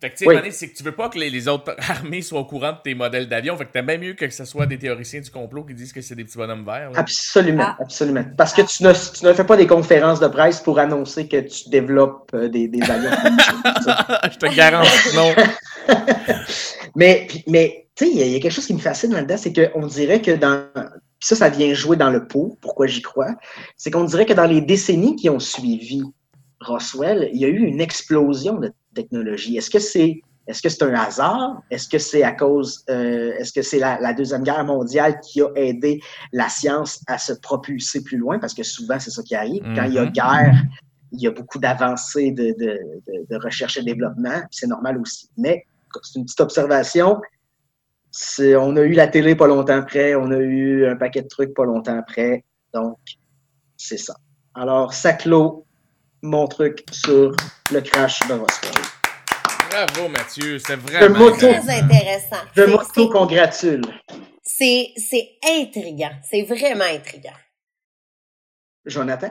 Fait que, tu sais, Oui. c'est que tu veux pas que les, les autres armées soient au courant de tes modèles d'avions. Fait que t'aimes bien mieux que ce soit des théoriciens du complot qui disent que c'est des petits bonhommes verts. là. Absolument, Ah. absolument. Parce que tu ne, tu ne fais pas des conférences de presse pour annoncer que tu développes euh, des, des avions. Je te garantis, non. mais, mais tu sais, il y y a quelque chose qui me fascine là-dedans, c'est qu'on dirait que dans. Puis ça, ça vient jouer dans le pot, pourquoi j'y crois? C'est qu'on dirait que dans les décennies qui ont suivi Roswell, il y a eu une explosion de technologie. Est-ce que c'est. Est-ce que c'est un hasard? Est-ce que c'est à cause, euh, est-ce que c'est la, la Deuxième Guerre mondiale qui a aidé la science à se propulser plus loin? Parce que souvent, c'est ça qui arrive. Quand il y a Mhm. guerre, il y a beaucoup d'avancées de, de, de, de recherche et développement. C'est normal aussi. Mais c'est une petite observation. C'est- on a eu la télé pas longtemps après, on a eu un paquet de trucs pas longtemps après. Donc, c'est ça. Alors, ça clôt mon truc sur le crash de Roswell. Bravo, Mathieu. Je vraiment. Très intéressant. Je C'est- m'auto-congratule. C'est, c'est intriguant. C'est vraiment intriguant. Jonathan?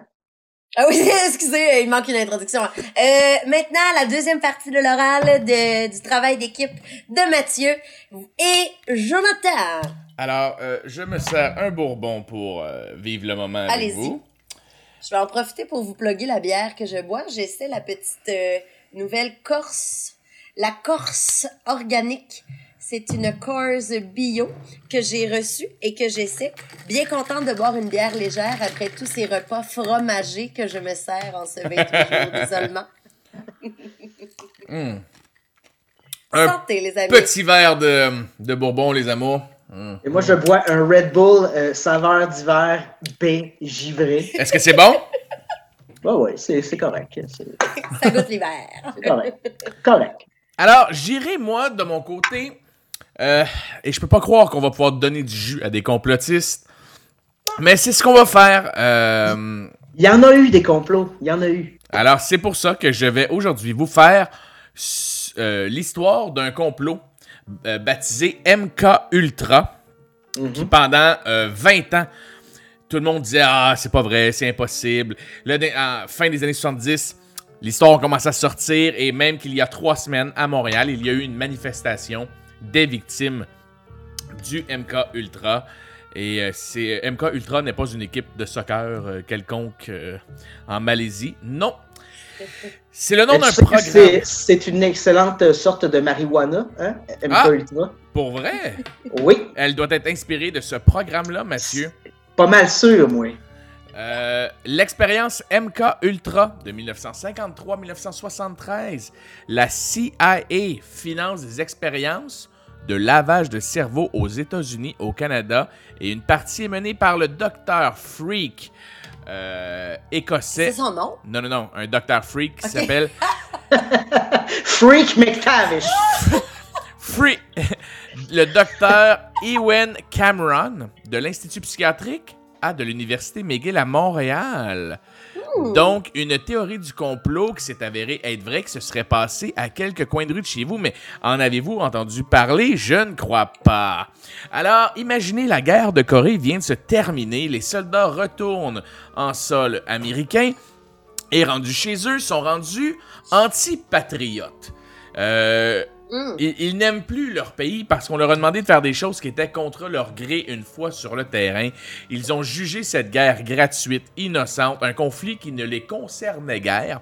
Ah oui, excusez, il manque une introduction. Euh, maintenant, la deuxième partie de l'oral de- du travail d'équipe de Mathieu et Jonathan. Alors, euh, je me sers un bourbon pour euh, vivre le moment avec Allez-y. vous. Je vais en profiter pour vous plugger la bière que je bois. J'essaie la petite nouvelle Corse. La Corse organique. C'est une Corse bio que j'ai reçue et que j'essaie. Bien contente de boire une bière légère après tous ces repas fromagés que je me sers en ce 28 jours d'isolement. Hmm. Un Santé, les amis. petit verre de, de bourbon, les amours. Hmm. Et moi, je bois un Red Bull euh, saveur d'hiver baie givré. Est-ce que c'est bon? Ouais, ouais, c'est c'est correct. Ça goûte l'hiver. c'est correct. correct. Alors, j'irai, moi, de mon côté, euh, et je peux pas croire qu'on va pouvoir donner du jus à des complotistes, mais c'est ce qu'on va faire. Euh, Il y en a eu des complots. Il y en a eu. alors, c'est pour ça que je vais aujourd'hui vous faire euh, l'histoire d'un complot baptisé MK Ultra, Mhm. qui pendant euh, 20 ans, tout le monde disait Ah, c'est pas vrai, c'est impossible. Là, à la fin des années 70, l'histoire commence à sortir et même qu'il y a trois semaines à Montréal, il y a eu une manifestation des victimes du MK Ultra. Et euh, c'est MK Ultra n'est pas une équipe de soccer euh, quelconque euh, en Malaisie. Non. C'est le nom d'un programme. c'est- C'est une excellente sorte de marijuana, hein? MK Ah. Ultra. Pour vrai, Oui, elle doit être inspirée de ce programme-là, Mathieu. pas mal sûr, moi. Euh, L'expérience MK Ultra de 1953-1973. La CIA finance des expériences de lavage de cerveau aux États-Unis, au Canada, et une partie est menée par le docteur Freak euh, C'est écossais. son nom? Non, non, non, un docteur Freak qui s'appelle Freak McTavish. Free. Le docteur Ewen Cameron de l'Institut psychiatrique à de l'Université McGill à Montréal. Donc, une théorie du complot qui s'est avérée être vraie, qui se serait passée à quelques coins de rue de chez vous, mais en avez-vous entendu parler? Je ne crois pas. Alors, imaginez la guerre de Corée vient de se terminer, les soldats retournent en sol américain et rendus chez eux, sont rendus anti-patriotes. Euh, Hmm. ils, n'aiment plus leur pays parce qu'on leur a demandé de faire des choses qui étaient contre leur gré une fois sur le terrain. Ils ont jugé cette guerre gratuite, innocente, un conflit qui ne les concernait guère.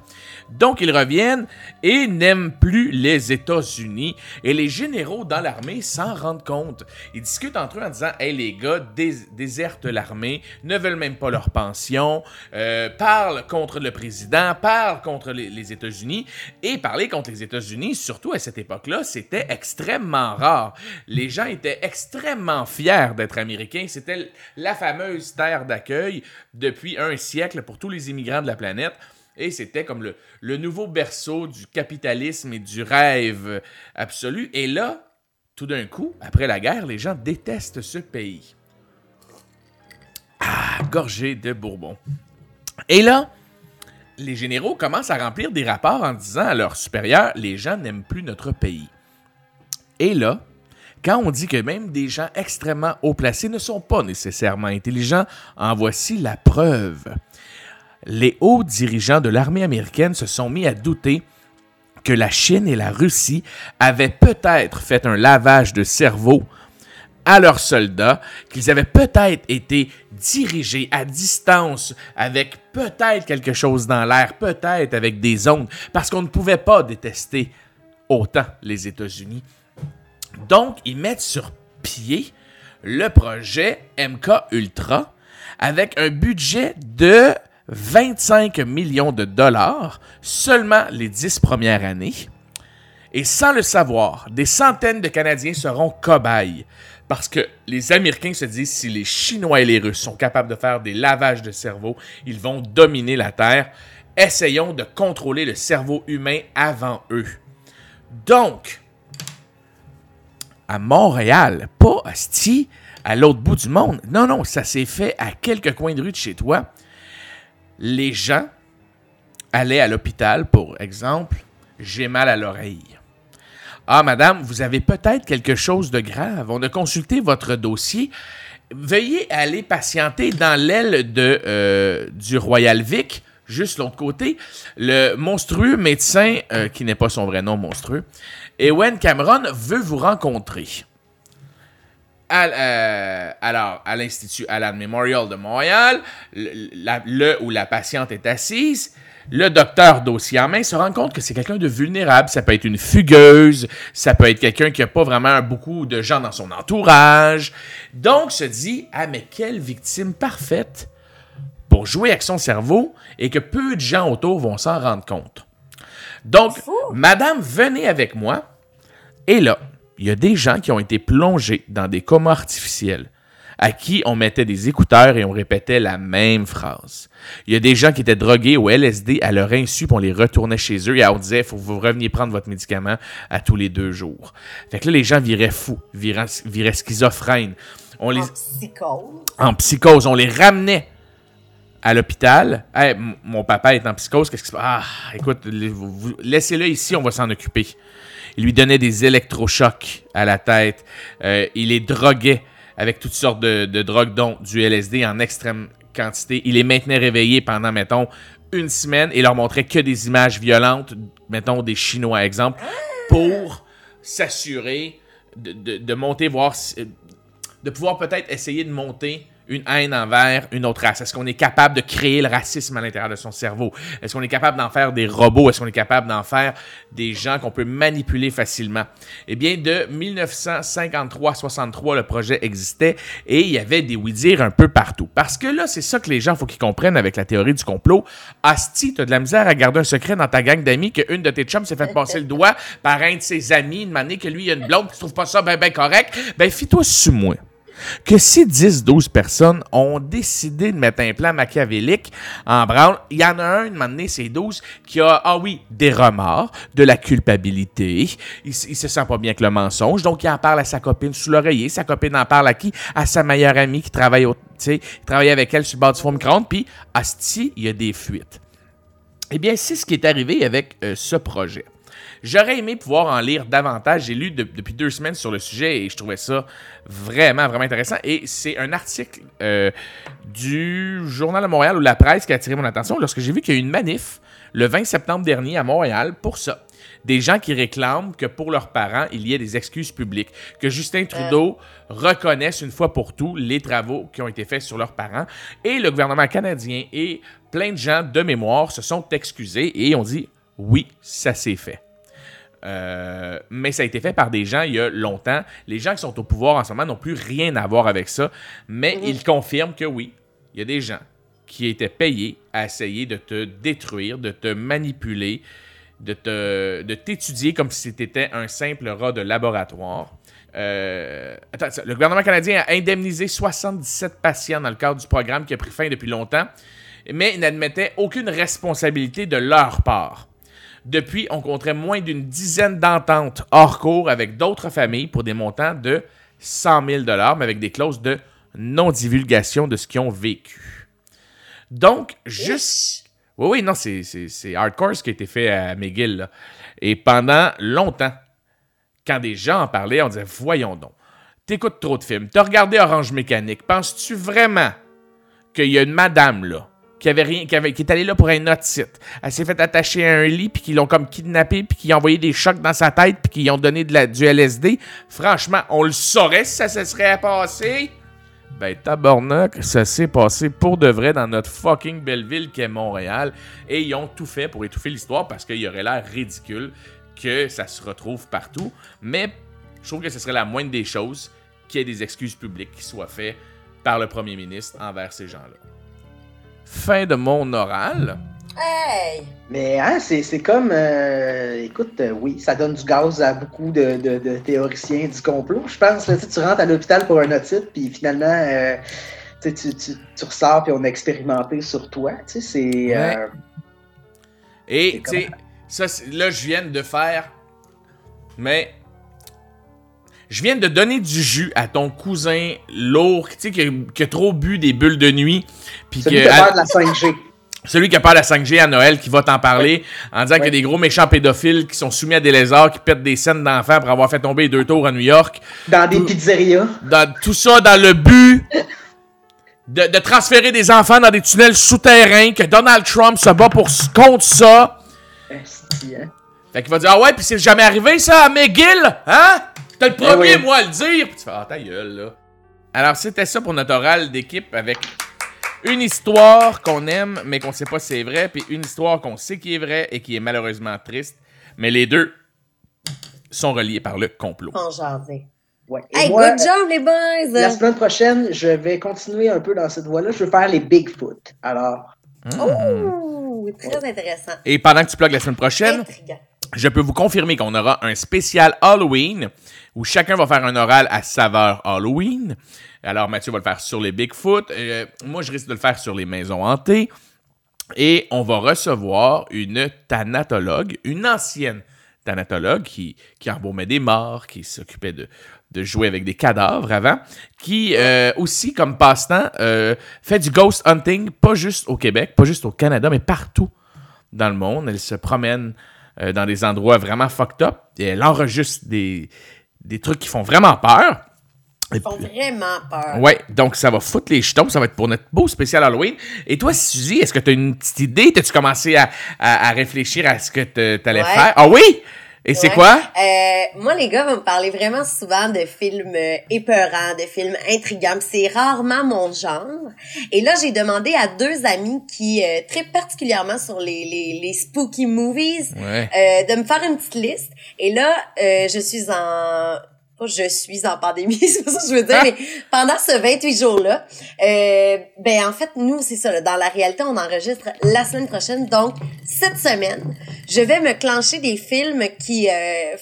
Donc ils reviennent et n'aiment plus les États-Unis. Et les généraux dans l'armée s'en rendent compte. Ils discutent entre eux en disant Hey les gars, dés- désertent l'armée, ne veulent même pas leur pension, euh, parlent contre le président, parlent contre les, les États-Unis. Et parler contre les États-Unis, surtout à cette époque-là, c'était extrêmement rare. Les gens étaient extrêmement fiers d'être américains. C'était la fameuse terre d'accueil depuis un siècle pour tous les immigrants de la planète. Et c'était comme le, nouveau berceau du capitalisme et du rêve absolu. Et là, tout d'un coup, après la guerre, les gens détestent ce pays. Ah, gorgé de Bourbon. Et là, les généraux commencent à remplir des rapports en disant à leurs supérieurs, les gens n'aiment plus notre pays. Et là, quand on dit que même des gens extrêmement haut placés ne sont pas nécessairement intelligents, en voici la preuve. Les hauts dirigeants de l'armée américaine se sont mis à douter que la Chine et la Russie avaient peut-être fait un lavage de cerveau à leurs soldats, qu'ils avaient peut-être été dirigés à distance avec peut-être quelque chose dans l'air, peut-être avec des ondes, parce qu'on ne pouvait pas détester autant les États-Unis. Donc, ils mettent sur pied le projet MK Ultra avec un budget de 25 millions de dollars seulement les 10 premières années. Et sans le savoir, des centaines de Canadiens seront cobayes. Parce que les Américains se disent si les Chinois et les Russes sont capables de faire des lavages de cerveau, ils vont dominer la Terre. Essayons de contrôler le cerveau humain avant eux. Donc, à Montréal, pas asti, à l'autre bout du monde. Non, non, ça s'est fait à quelques coins de rue de chez toi. Les gens allaient à l'hôpital, pour exemple, j'ai mal à l'oreille. Ah, madame, vous avez peut-être quelque chose de grave. On a consulté votre dossier. Veuillez aller patienter dans l'aile euh, du Royal Vic, juste l'autre côté. Le monstrueux médecin, euh, qui n'est pas son vrai nom monstrueux, Ewen Cameron veut vous rencontrer. Euh, alors, à l'Institut Allan Memorial de Montréal, le, le où la patiente est assise, le docteur dossier en main se rend compte que c'est quelqu'un de vulnérable. Ça peut être une fugueuse, ça peut être quelqu'un qui n'a pas vraiment beaucoup de gens dans son entourage. Donc, se dit, ah, mais quelle victime parfaite pour jouer avec son cerveau et que peu de gens autour vont s'en rendre compte. Donc. Madame, venez avec moi. Et là, il y a des gens qui ont été plongés dans des comas artificiels, à qui on mettait des écouteurs et on répétait la même phrase. Il y a des gens qui étaient drogués au LSD à leur insu, puis on les retournait chez eux et on disait, faut que vous reveniez prendre votre médicament à tous les deux jours. Fait que là, les gens viraient fous, viraient, viraient schizophrènes. On les, En psychose. en psychose. On les ramenait à l'hôpital. Hey, mon papa est en psychose. Qu'est-ce qui se passe? Ah, écoute, laissez-le ici, on va s'en occuper. Il lui donnait des électrochocs à la tête. Euh, il les droguait avec toutes sortes de, drogues, dont du LSD en extrême quantité. Il les maintenait réveillés pendant, mettons, une semaine et leur montrait que des images violentes, mettons des Chinois, exemple, pour s'assurer de, de- monter, voir, si- de pouvoir peut-être essayer de monter une haine envers une autre race? Est-ce qu'on est capable de créer le racisme à l'intérieur de son cerveau? Est-ce qu'on est capable d'en faire des robots? Est-ce qu'on est capable d'en faire des gens qu'on peut manipuler facilement? Eh bien, de 1953-63, le projet existait et il y avait des oui-dire un peu partout. Parce que là, c'est ça que les gens, faut qu'ils comprennent avec la théorie du complot. Asti, t'as de la misère à garder un secret dans ta gang d'amis qu'une de tes chums s'est fait passer le doigt par un de ses amis, une année que lui, il a une blonde, tu trouves pas ça ben, ben correct? Ben, fie-toi sur moi que si 10-12 personnes ont décidé de mettre un plan machiavélique en branle, il y en a un, une donné, c'est 12, qui a, ah oui, des remords, de la culpabilité, il, se sent pas bien avec le mensonge, donc il en parle à sa copine sous l'oreiller, sa copine en parle à qui? À sa meilleure amie qui travaille, au, qui travaille avec elle sur le bord du four micro-ondes, puis, il y a des fuites. Eh bien, c'est ce qui est arrivé avec euh, ce projet. J'aurais aimé pouvoir en lire davantage. J'ai lu de- depuis deux semaines sur le sujet et je trouvais ça vraiment, vraiment intéressant. Et c'est un article euh, du Journal de Montréal ou La Presse qui a attiré mon attention lorsque j'ai vu qu'il y a eu une manif le 20 septembre dernier à Montréal pour ça. Des gens qui réclament que pour leurs parents, il y ait des excuses publiques. Que Justin Trudeau reconnaisse une fois pour tout les travaux qui ont été faits sur leurs parents. Et le gouvernement canadien et plein de gens de mémoire se sont excusés et ont dit oui, ça s'est fait. Euh, mais ça a été fait par des gens il y a longtemps. Les gens qui sont au pouvoir en ce moment n'ont plus rien à voir avec ça. Mais ils confirment que oui, il y a des gens qui étaient payés à essayer de te détruire, de te manipuler, de te de t'étudier comme si c'était un simple rat de laboratoire. Euh, attends, le gouvernement canadien a indemnisé 77 patients dans le cadre du programme qui a pris fin depuis longtemps, mais n'admettait aucune responsabilité de leur part. Depuis, on compterait moins d'une dizaine d'ententes hors cours avec d'autres familles pour des montants de 100 000 mais avec des clauses de non-divulgation de ce qu'ils ont vécu. Donc, juste... Oui, oui, non, c'est- hardcore ce qui a été fait à McGill. là. Et pendant longtemps, quand des gens en parlaient, on disait Voyons donc, t'écoutes trop de films, t'as regardé Orange Mécanique, penses-tu vraiment qu'il y a une madame là qui avait rien, qui, est allée là pour un autre site. Elle s'est fait attacher à un lit, puis qu'ils l'ont comme kidnappé, puis qu'ils ont envoyé des chocs dans sa tête, puis qu'ils ont donné de la, du LSD. Franchement, on le saurait si ça se serait passé. Ben, tabarnak, ça s'est passé pour de vrai dans notre fucking belle ville qu'est Montréal. Et ils ont tout fait pour étouffer l'histoire parce qu'il aurait l'air ridicule que ça se retrouve partout. Mais je trouve que ce serait la moindre des choses qu'il y ait des excuses publiques qui soient faites par le premier ministre envers ces gens-là. Fin de mon oral. Hey! Mais hein, c'est c'est comme, euh, écoute, euh, oui, ça donne du gaz à beaucoup de, de- de théoriciens du complot. Je pense, là, tu rentres à l'hôpital pour un otite, puis finalement, euh, tu, tu, ressors, puis on a expérimenté sur toi. Tu sais, c'est. euh, Et, tu sais, ça, c'est- là, je viens de faire. Mais. Je viens de donner du jus à ton cousin lourd, tu sais, qui, a- qui a trop bu des bulles de nuit. Puis celui que- qui a peur de la 5G. celui qui a peur de la 5G à Noël, qui va t'en parler en disant qu'il y a des gros méchants pédophiles qui sont soumis à des lézards, qui pètent des scènes d'enfants pour avoir fait tomber deux tours à New York. Dans des pizzerias. Dans, tout ça dans le but de, de transférer des enfants dans des tunnels souterrains, que Donald Trump se bat pour, contre ça. Hein. Fait qu'il va dire Ah ouais, puis c'est jamais arrivé ça à McGill, hein? T'es le premier, oui. moi, à le dire. Puis tu fais Ah, ta gueule, là. Alors, c'était ça pour notre oral d'équipe avec une histoire qu'on aime, mais qu'on sait pas si c'est vrai, puis une histoire qu'on sait qui est vraie et qui est malheureusement triste. Mais les deux sont reliés par le complot. En jaser. Ouais. Et Hey, moi, good job, les boys! La semaine prochaine, je vais continuer un peu dans cette voie-là. Je veux faire les Bigfoot. Alors, Oh, très intéressant. Et pendant que tu plugues la semaine prochaine, Intriguant. je peux vous confirmer qu'on aura un spécial Halloween où chacun va faire un oral à saveur Halloween. Alors, Mathieu va le faire sur les Bigfoot. Euh, moi, je risque de le faire sur les maisons hantées. Et on va recevoir une thanatologue, une ancienne thanatologue qui, qui embaumait des morts, qui s'occupait de, jouer avec des cadavres avant, qui euh, aussi, comme passe-temps, euh, fait du ghost hunting, pas juste au Québec, pas juste au Canada, mais partout dans le monde. Elle se promène dans des endroits vraiment fucked up. Et elle enregistre des, des trucs qui font vraiment peur. Ils font vraiment peur. Ouais, donc ça va foutre les jetons, ça va être pour notre beau spécial Halloween. Et toi, Suzy, est-ce que tu as une petite idée? T'as-tu commencé à, à, à réfléchir à ce que tu allais Ouais. faire? Ah oui? Et c'est quoi? Euh, moi, les gars vont me parler vraiment souvent de films euh, épeurants, de films intrigants. C'est rarement mon genre. Et là, j'ai demandé à deux amis qui euh, trippent particulièrement sur les, les, les spooky movies Ouais. euh, de me faire une petite liste. Et là, euh, je suis en... je suis en pandémie, c'est pas ça que je veux dire, Ah! mais pendant ce 28 jours-là, euh, ben en fait, nous, c'est ça, là, dans la réalité, on enregistre la semaine prochaine. Donc, cette semaine, je vais me clencher des films qui euh,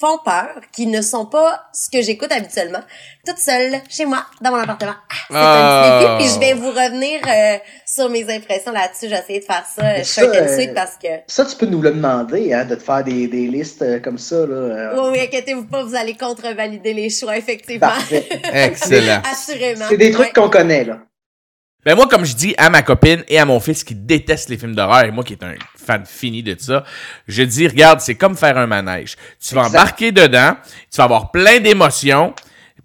font peur, qui ne sont pas ce que j'écoute habituellement, toute seule, chez moi, dans mon appartement. Ah, c'est un petit défi, Oh. puis je vais vous revenir euh, sur mes impressions là-dessus. J'ai essayé de faire ça short and sweet parce que... Ça, tu peux nous le demander, hein, de te faire des, des listes euh, comme ça. Là, euh. Oui, oui, inquiétez-vous pas, vous allez contrevalider les choix, effectivement. Parfait. Excellent. Assurément. C'est des trucs Ouais. qu'on connaît, là. Ben moi, comme je dis à ma copine et à mon fils qui détestent les films d'horreur, et moi qui est un fan fini de ça, je dis, regarde, c'est comme faire un manège. Tu vas Exact. embarquer dedans, tu vas avoir plein d'émotions,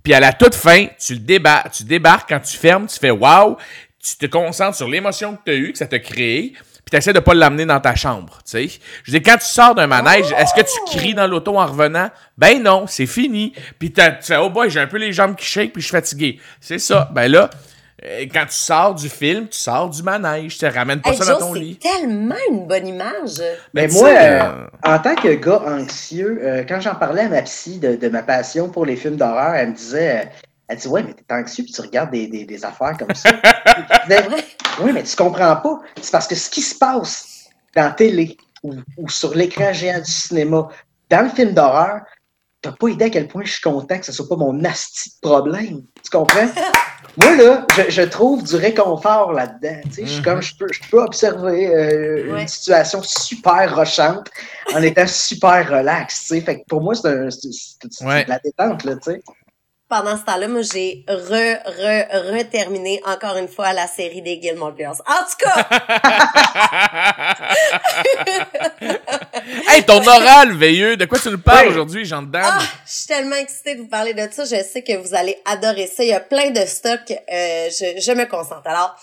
puis à la toute fin, tu le débarques, tu débarques quand tu fermes, tu fais wow, tu te concentres sur l'émotion que tu as eue, que ça t'a créé, puis tu essaies de pas l'amener dans ta chambre, tu sais. Je dis, quand tu sors d'un manège, est-ce que tu cries dans l'auto en revenant? Ben non, c'est fini. Puis tu fais, oh boy, j'ai un peu les jambes qui shake, puis je suis fatigué. C'est ça. Ben là, quand tu sors du film, tu sors du manège, tu te ramènes pas Hey, ça Joe, dans ton c'est lit. tellement une bonne image. Mais Ben, moi, euh, euh, en tant que gars anxieux, euh, quand j'en parlais à ma psy de, de ma passion pour les films d'horreur, elle me disait, euh, elle dit, ouais, mais t'es anxieux puis tu regardes des, des, des affaires comme ça. Oui, mais tu comprends pas. C'est parce que ce qui se passe dans la télé ou, ou sur l'écran géant du cinéma, dans le film d'horreur, t'as pas idée à quel point je suis content que ce soit pas mon asti de problème. Tu comprends? Moi, là, je, je trouve du réconfort là-dedans. Tu sais, Je suis Mhm. comme, je peux, je peux observer euh, Ouais. une situation super rochante en étant super relax. Tu sais. Fait que pour moi, c'est un- c'est- c'est- c'est Ouais. de la détente, là, tu sais. Pendant ce temps-là, moi, j'ai re, re, re-terminé encore une fois la série des Gilmore Girls. En tout cas, hey, ton oral veilleux, de quoi tu nous parles aujourd'hui, Jean de Dame? ah, je suis tellement excitée de vous parler de ça. Je sais que vous allez adorer ça. Il y a plein de stocks. Euh, je, je me concentre. Alors,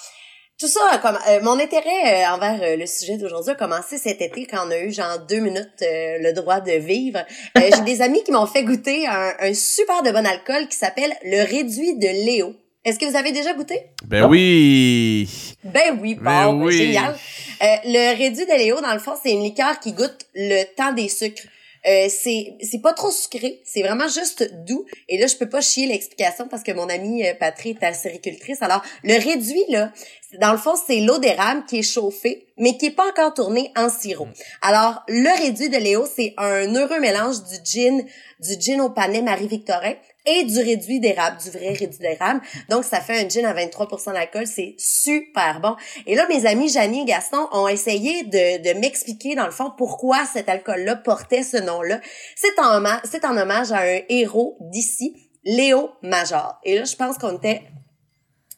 tout ça, a comm- euh, mon intérêt euh, envers euh, le sujet d'aujourd'hui a commencé cet été quand on a eu genre deux minutes euh, le droit de vivre. Euh, J'ai des amis qui m'ont fait goûter un, un super de bon alcool qui s'appelle le réduit de Léo. Est-ce que vous avez déjà goûté? Ben oui. Ben oui, Ben bon, ben oui. génial. Euh, le réduit de Léo, dans le fond, c'est une liqueur qui goûte le temps des sucres. Euh, c'est c'est pas trop sucré, c'est vraiment juste doux. Et là, je peux pas chier l'explication parce que mon amie euh, Patrie est acéricultrice. Alors, le réduit là, dans le fond, c'est l'eau d'érable qui est chauffée, mais qui est pas encore tournée en sirop. Alors, le réduit de Léo, c'est un heureux mélange du gin, du gin au panais Marie-Victorin et du réduit d'érable, du vrai réduit d'érable. Donc, ça fait un gin à 23% d'alcool. C'est super bon. Et là, mes amis Janie et Gaston ont essayé de, de m'expliquer, dans le fond, pourquoi cet alcool-là portait ce nom-là. C'est en, c'est en hommage à un héros d'ici, Léo Major. Et là, je pense qu'on était...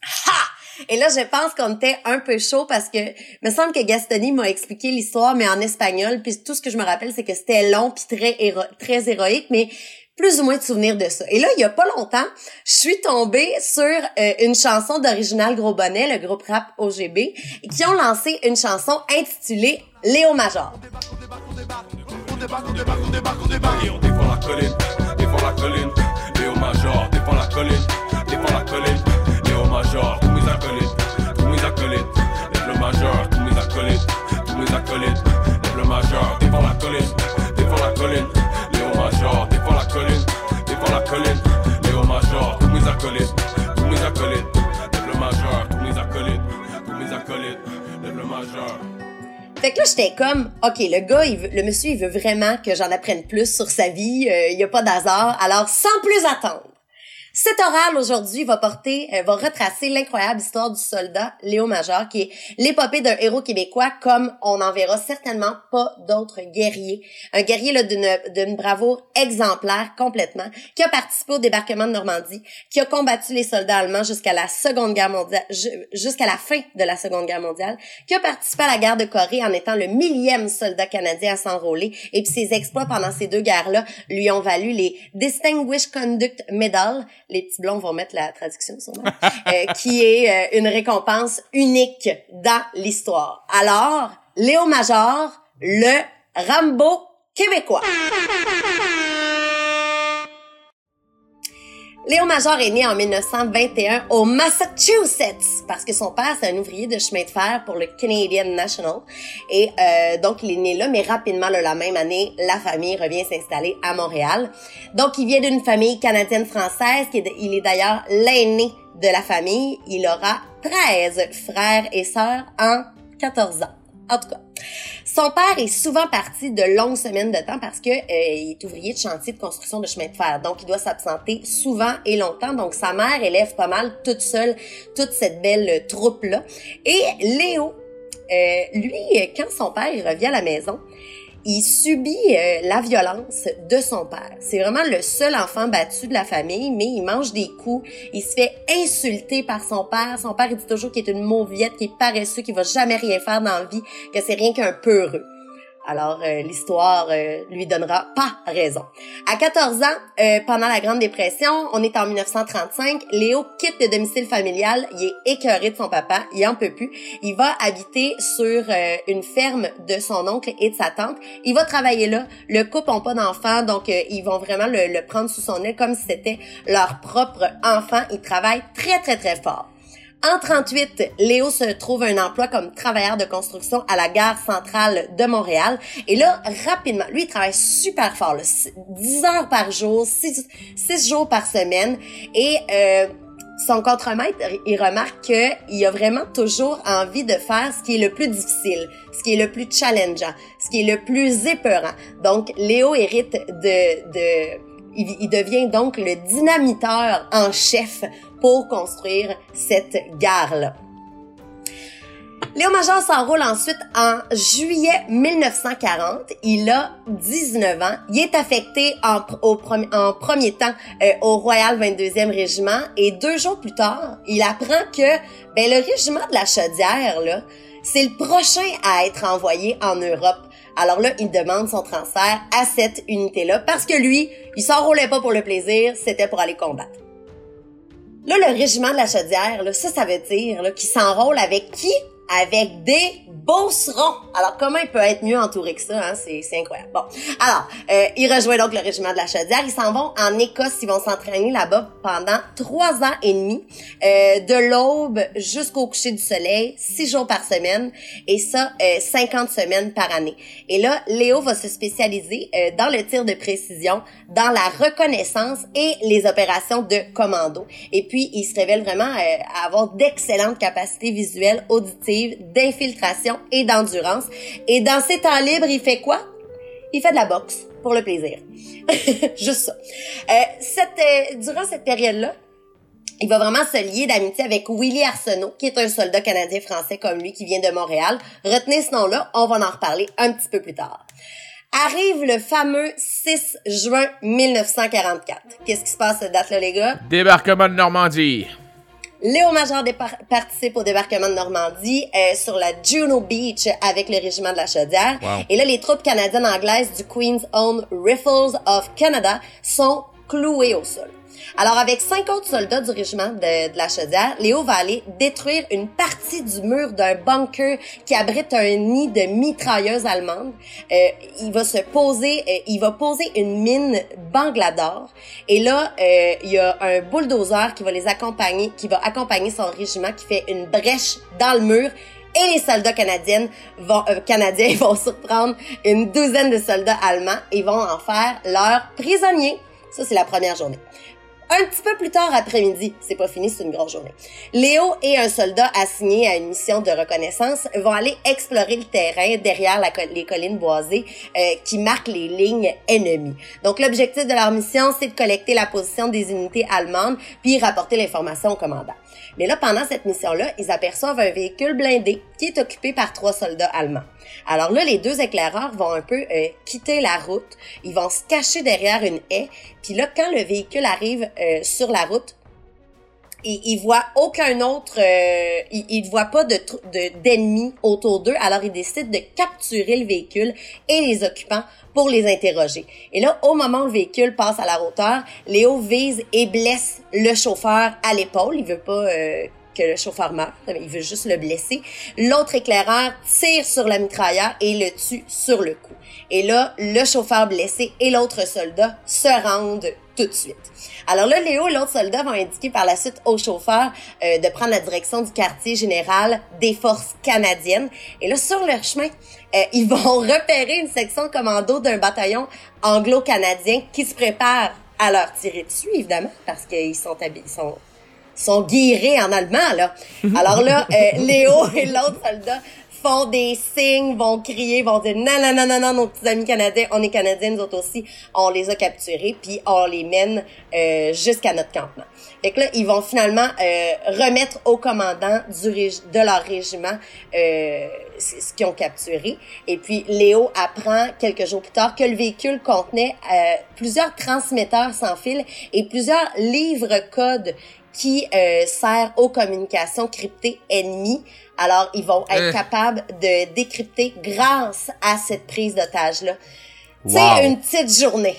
Ha! Et là, je pense qu'on était un peu chaud parce que me semble que Gastoni m'a expliqué l'histoire, mais en espagnol. Puis tout ce que je me rappelle, c'est que c'était long puis très héro- très héroïque, mais plus ou moins de souvenirs de ça. Et là, il y a pas longtemps, je suis tombée sur euh, une chanson d'original Gros Bonnet, le groupe rap OGB, qui ont lancé une chanson intitulée Léo Major. Acolytes. Fait que là, j'étais comme, OK, le gars, il veut- le monsieur, il veut vraiment que j'en apprenne plus sur sa vie. euh, Il y a pas d'hasard. Alors, sans plus attendre, Cet oral aujourd'hui va porter, euh, va retracer l'incroyable histoire du soldat Léo Major, qui est l'épopée d'un héros québécois comme on n'en verra certainement pas d'autres guerriers. Un guerrier d'une, d'une bravoure exemplaire complètement, qui a participé au débarquement de Normandie, qui a combattu les soldats allemands jusqu'à la Seconde Guerre mondiale, ju- jusqu'à la fin de la Seconde Guerre mondiale, qui a participé à la guerre de Corée en étant le millième soldat canadien à s'enrôler, et puis ses exploits pendant ces deux guerres-là lui ont valu les Distinguished Conduct Medal, les petits blonds vont mettre la traduction sûrement, euh, qui est euh, une récompense unique dans l'histoire. Alors, Léo Major, le Rambo québécois. Léo Major est né en 1921 au Massachusetts parce que son père, c'est un ouvrier de chemin de fer pour le Canadian National. Et euh, donc, il est né là, mais rapidement, là, la même année, la famille revient s'installer à Montréal. Donc, il vient d'une famille canadienne-française. Il est d'ailleurs l'aîné de la famille. Il aura 13 frères et sœurs en 14 ans. En tout cas, son père est souvent parti de longues semaines de temps parce que euh, il est ouvrier de chantier de construction de chemin de fer. Donc, il doit s'absenter souvent et longtemps. Donc, sa mère élève pas mal toute seule toute cette belle euh, troupe-là. Et Léo, euh, lui, quand son père revient à la maison, il subit euh, la violence de son père. C'est vraiment le seul enfant battu de la famille, mais il mange des coups. Il se fait insulter par son père. Son père, il dit toujours qu'il est une mauviette, qu'il est paresseux, qu'il va jamais rien faire dans la vie, que c'est rien qu'un peureux. Alors, euh, l'histoire euh, lui donnera pas raison. À 14 ans, euh, pendant la Grande Dépression, on est en 1935, Léo quitte le domicile familial, il est écœuré de son papa, il en peut plus. Il va habiter sur euh, une ferme de son oncle et de sa tante. Il va travailler là. Le couple n'a pas d'enfants, donc ils vont vraiment le, le prendre sous son aile comme si c'était leur propre enfant. Il travaille très, très, très fort. En 38, Léo se trouve un emploi comme travailleur de construction à la gare centrale de Montréal. Et là, rapidement, lui, il travaille super fort, là, 10 heures par jour, 6, jours par semaine. Et euh, son contremaître, il remarque qu'il a vraiment toujours envie de faire ce qui est le plus difficile, ce qui est le plus challengeant, ce qui est le plus épeurant. Donc, Léo hérite de... de il, il devient donc le dynamiteur en chef pour construire cette gare-là. Léo Major s'enrôle ensuite en juillet 1940. Il a 19 ans. Il est affecté en, premier temps euh, au Royal 22e Régiment et deux jours plus tard, il apprend que ben, le régiment de la Chaudière, là, c'est le prochain à être envoyé en Europe. Alors là, il demande son transfert à cette unité-là parce que lui, il s'enrôlait pas pour le plaisir, c'était pour aller combattre. Là, le régiment de la Chaudière, là, ça, ça veut dire qu'il s'enrôle avec qui? Avec des beaucerons. Alors, comment il peut être mieux entouré que ça? Hein? C'est, incroyable. Bon, alors, euh, il rejoint donc le régiment de la Chaudière. Ils s'en vont en Écosse. Ils vont s'entraîner là-bas pendant trois ans et demi, euh, de l'aube jusqu'au coucher du soleil, six jours par semaine, et ça, euh, 50 semaines par année. Et là, Léo va se spécialiser euh, dans le tir de précision, dans la reconnaissance et les opérations de commando. Et puis, il se révèle vraiment euh, avoir d'excellentes capacités visuelles, auditives, d'infiltration et d'endurance. Et dans ses temps libres, il fait quoi? Il fait de la boxe pour le plaisir. Juste ça. Euh, cette, euh, durant cette période-là, il va vraiment se lier d'amitié avec Willie Arsenault, qui est un soldat canadien-français comme lui qui vient de Montréal. Retenez ce nom-là, on va en reparler un petit peu plus tard. Arrive le fameux 6 juin 1944. Qu'est-ce qui se passe cette date-là, les gars? Débarquement de Normandie. Léo Major participe au débarquement de Normandie euh, sur la Juno Beach avec le régiment de la Chaudière. Wow. Et là, les troupes canadiennes anglaises du Queen's Own Rifles of Canada sont clouées au sol. Alors, avec cinq autres soldats du régiment de, de la Chaudière, Léo va aller détruire une partie du mur d'un bunker qui abrite un nid de mitrailleuses allemandes. Euh, il va se poser, euh, il va poser une mine Banglador. Et là, euh, il y a un bulldozer qui va les accompagner, qui va accompagner son régiment, qui fait une brèche dans le mur. Et les soldats canadiens vont, euh, canadiens vont surprendre une douzaine de soldats allemands et vont en faire leurs prisonniers. Ça, c'est la première journée. Un petit peu plus tard après-midi, c'est pas fini, c'est une grosse journée. Léo et un soldat assigné à une mission de reconnaissance vont aller explorer le terrain derrière les collines boisées euh, qui marquent les lignes ennemies. Donc l'objectif de leur mission, c'est de collecter la position des unités allemandes puis rapporter l'information au commandant. Mais là, pendant cette mission-là, ils aperçoivent un véhicule blindé qui est occupé par trois soldats allemands. Alors là, les deux éclaireurs vont un peu euh, quitter la route, ils vont se cacher derrière une haie, puis là, quand le véhicule arrive euh, sur la route, ils, ils voient aucun autre, euh, ils, ils voient pas de d'ennemis autour d'eux, alors ils décident de capturer le véhicule et les occupants pour les interroger. Et là, au moment où le véhicule passe à la hauteur, Léo vise et blesse le chauffeur à l'épaule. Il veut pas le chauffeur meure, il veut juste le blesser. L'autre éclaireur tire sur la mitrailleur et le tue sur le coup. Et là, le chauffeur blessé et l'autre soldat se rendent tout de suite. Alors là, Léo et l'autre soldat vont indiquer par la suite au chauffeur euh, de prendre la direction du quartier général des forces canadiennes. Et là, sur leur chemin, euh, ils vont repérer une section commando d'un bataillon anglo-canadien qui se prépare à leur tirer dessus, évidemment, parce qu'ils sont habillés, sont guirés en allemand, là. Alors là, euh, Léo et l'autre soldat font des signes, vont crier, vont dire non, non, non, non, non, nos petits amis canadiens, on est canadiens, nous autres aussi, on les a capturés, puis on les mène euh, jusqu'à notre campement. Fait que là, ils vont finalement euh, remettre au commandant du de leur régiment euh, ce qu'ils ont capturé. Et puis, Léo apprend quelques jours plus tard que le véhicule contenait euh, plusieurs transmetteurs sans fil et plusieurs livres codes qui euh, sert aux communications cryptées ennemies. Alors, ils vont être Euh. capables de décrypter grâce à cette prise d'otage-là. Wow. C'est une petite journée.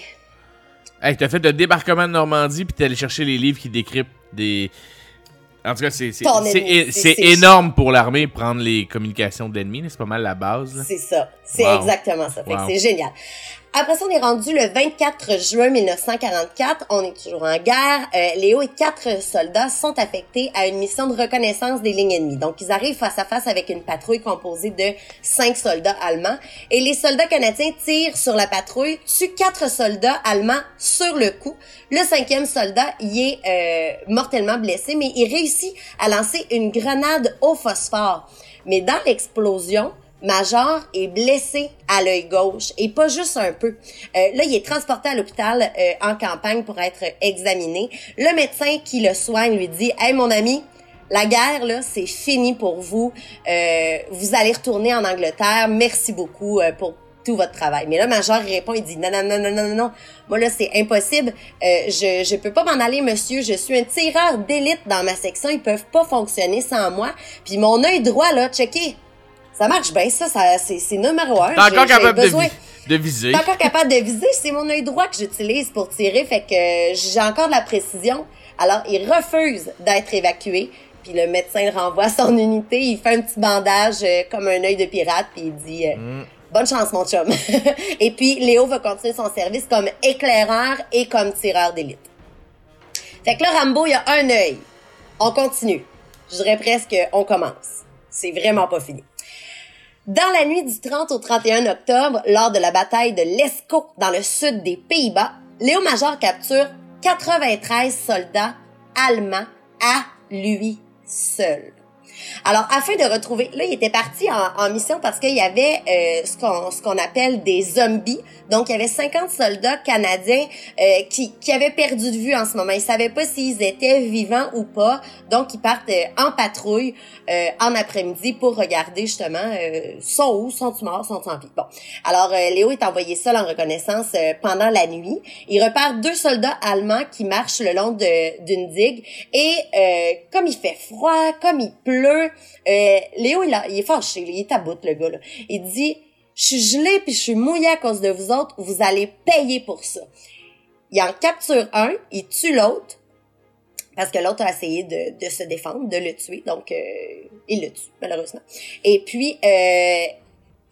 Hey, t'as fait le débarquement de Normandie, puis t'es allé chercher les livres qui décryptent des. En tout cas, c'est énorme pour l'armée prendre les communications de l'ennemi. là. C'est pas mal la base. C'est ça. C'est Wow. exactement ça. Wow. c'est génial. Après ça, on est rendu le 24 juin 1944. On est toujours en guerre. Euh, Léo et quatre soldats sont affectés à une mission de reconnaissance des lignes ennemies. Donc, ils arrivent face à face avec une patrouille composée de cinq soldats allemands. Et les soldats canadiens tirent sur la patrouille, tuent quatre soldats allemands sur le coup. Le cinquième soldat y est euh, mortellement blessé, mais il réussit à lancer une grenade au phosphore. Mais dans l'explosion, Major est blessé à l'œil gauche et pas juste un peu. Euh, là, il est transporté à l'hôpital euh, en campagne pour être examiné. Le médecin qui le soigne lui dit "Hey mon ami, la guerre là, c'est fini pour vous. Euh, vous allez retourner en Angleterre. Merci beaucoup euh, pour tout votre travail." Mais là, Major répond, il dit "Non non non non non non non. Moi là, c'est impossible. Euh, je je peux pas m'en aller, monsieur. Je suis un tireur d'élite dans ma section. Ils peuvent pas fonctionner sans moi. Puis mon œil droit là, checké." Ça marche bien, ça, ça c'est numéro un. T'es encore capable de, besoin- vi- de viser. T'es encore capable de viser. C'est mon œil droit que j'utilise pour tirer, fait que j'ai encore de la précision. Alors, il refuse d'être évacué. Puis le médecin le renvoie à son unité. Il fait un petit bandage euh, comme un œil de pirate, puis il dit euh, Mm. Bonne chance, mon chum. Et puis, Léo va continuer son service comme éclaireur et comme tireur d'élite. Fait que là, Rambo, il a un œil. On continue. Je dirais presque, on commence. C'est vraiment pas fini. Dans la nuit du 30 au 31 octobre, lors de la bataille de l'Escaut dans le sud des Pays-Bas, Léo Major capture 93 soldats allemands à lui seul. Alors, afin de retrouver, là, il était parti en, en mission parce qu'il y avait euh, ce qu'on ce qu'on appelle des zombies. Donc, il y avait 50 soldats canadiens euh, qui, qui avaient perdu de vue en ce moment. Ils savaient pas s'ils étaient vivants ou pas. Donc, ils partent euh, en patrouille euh, en après-midi pour regarder justement euh, sont où, sont-ils morts, sont-ils en vie. Bon. Alors, Léo est envoyé seul en reconnaissance pendant la nuit. Il repère deux soldats allemands qui marchent le long d'une digue. Et comme il fait froid, comme il pleut, euh, Léo, il, il est fâché, il est à bout, le gars. Il dit, je suis gelé puis je suis mouillé à cause de vous autres, vous allez payer pour ça. Il en capture un, il tue l'autre, parce que l'autre a essayé de, de se défendre, de le tuer, donc euh, il le tue, malheureusement. Et puis, euh,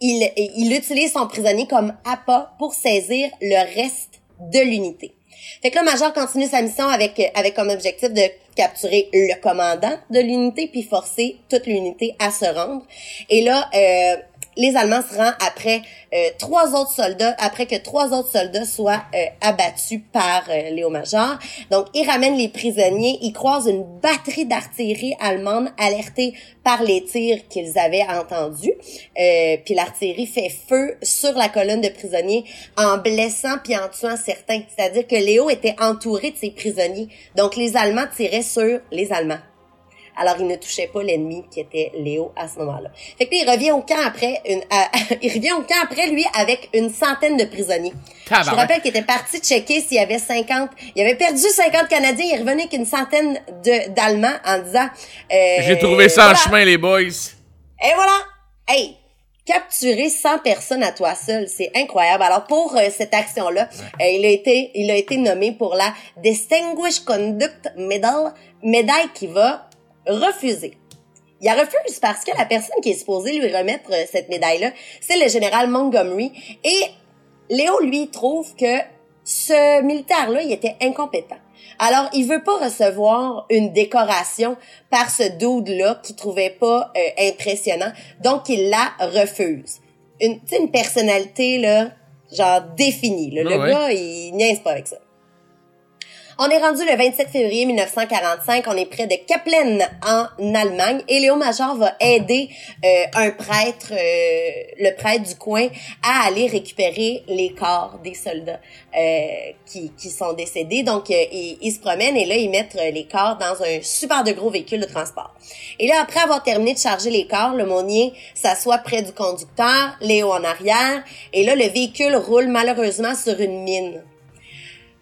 il, il utilise son prisonnier comme appât pour saisir le reste de l'unité. Fait que là, Major continue sa mission avec, avec comme objectif de capturer le commandant de l'unité puis forcer toute l'unité à se rendre. Et là, euh, les Allemands se rendent après euh, trois autres soldats, après que trois autres soldats soient euh, abattus par euh, Léo Major. Donc, ils ramènent les prisonniers, ils croisent une batterie d'artillerie allemande alertée par les tirs qu'ils avaient entendus. Euh, puis l'artillerie fait feu sur la colonne de prisonniers en blessant puis en tuant certains. C'est-à-dire que Léo était entouré de ses prisonniers. Donc, les Allemands tiraient sur les Allemands. Alors, il ne touchait pas l'ennemi qui était Léo à ce moment-là. Fait que là, il revient au camp après, une, à- il revient au camp après, lui, avec une centaine de prisonniers. Je rappelle qu'il était parti checker s'il y avait 50, il avait perdu 50 Canadiens, il revenait avec une centaine de, d'Allemands en disant, euh, J'ai trouvé ça en chemin, les boys. Et voilà! Hey! Capturer 100 personnes à toi seul, c'est incroyable. Alors pour euh, cette action-là, euh, il a été il a été nommé pour la Distinguished Conduct Medal, médaille qui va refuser. Il la refuse parce que la personne qui est supposée lui remettre euh, cette médaille-là, c'est le général Montgomery. Et Léo, lui, trouve que ce militaire-là, il était incompétent. Alors, il veut pas recevoir une décoration par ce dude-là qu'il trouvait pas euh, impressionnant. Donc, il la refuse. Une, une personnalité, là, genre définie. là. Ah le ouais. gars, il niaise pas avec ça. On est rendu le 27 février 1945. On est près de Kaplan en Allemagne et Léo Major va aider euh, un prêtre, euh, le prêtre du coin, à aller récupérer les corps des soldats euh, qui, qui sont décédés. Donc, euh, ils, ils se promènent et là, ils mettent les corps dans un super de gros véhicule de transport. Et là, après avoir terminé de charger les corps, le Monnier s'assoit près du conducteur, Léo en arrière, et là, le véhicule roule malheureusement sur une mine.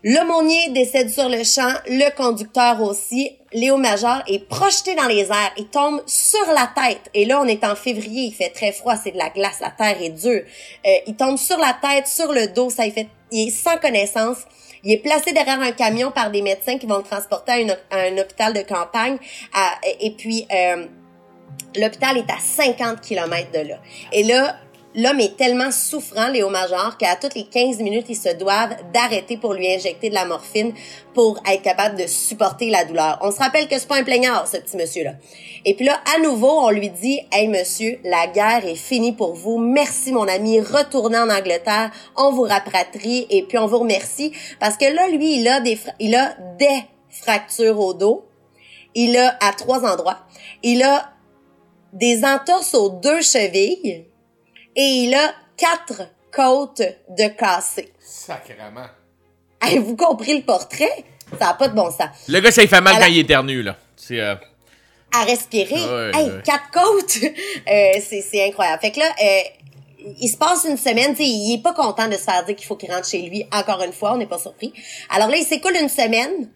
Le Monnier décède sur le champ, le conducteur aussi. Léo Major est projeté dans les airs. Il tombe sur la tête. Et là, on est en février, il fait très froid, c'est de la glace, la terre est dure. Euh, il tombe sur la tête, sur le dos, ça il fait, il est sans connaissance. Il est placé derrière un camion par des médecins qui vont le transporter à, un hôpital de campagne. Et puis, euh, l'hôpital est à 50 km de là. Et là, l'homme est tellement souffrant, Léo Major, qu'à toutes les 15 minutes, ils se doivent d'arrêter pour lui injecter de la morphine pour être capable de supporter la douleur. On se rappelle que c'est pas un plaignard, ce petit monsieur-là. Et puis là, à nouveau, on lui dit, hey monsieur, la guerre est finie pour vous. Merci mon ami, retournez en Angleterre, on vous rapatrie et puis on vous remercie parce que là, lui, il a des, il a des fractures au dos. Il a à trois endroits. Il a des entorses aux deux chevilles et il a quatre côtes de cassé. Sacrement. Avez-vous compris le portrait? Ça n'a pas de bon sens. Le gars, ça il fait mal À quand la- il éternue, là. C'est. euh, À respirer. Ouais, hey, ouais. quatre côtes! Euh, c'est, c'est incroyable. Fait que là, euh, il se passe une semaine, tu sais, il est pas content de se faire dire qu'il faut qu'il rentre chez lui encore une fois, on n'est pas surpris. Alors là, il s'écoule une semaine,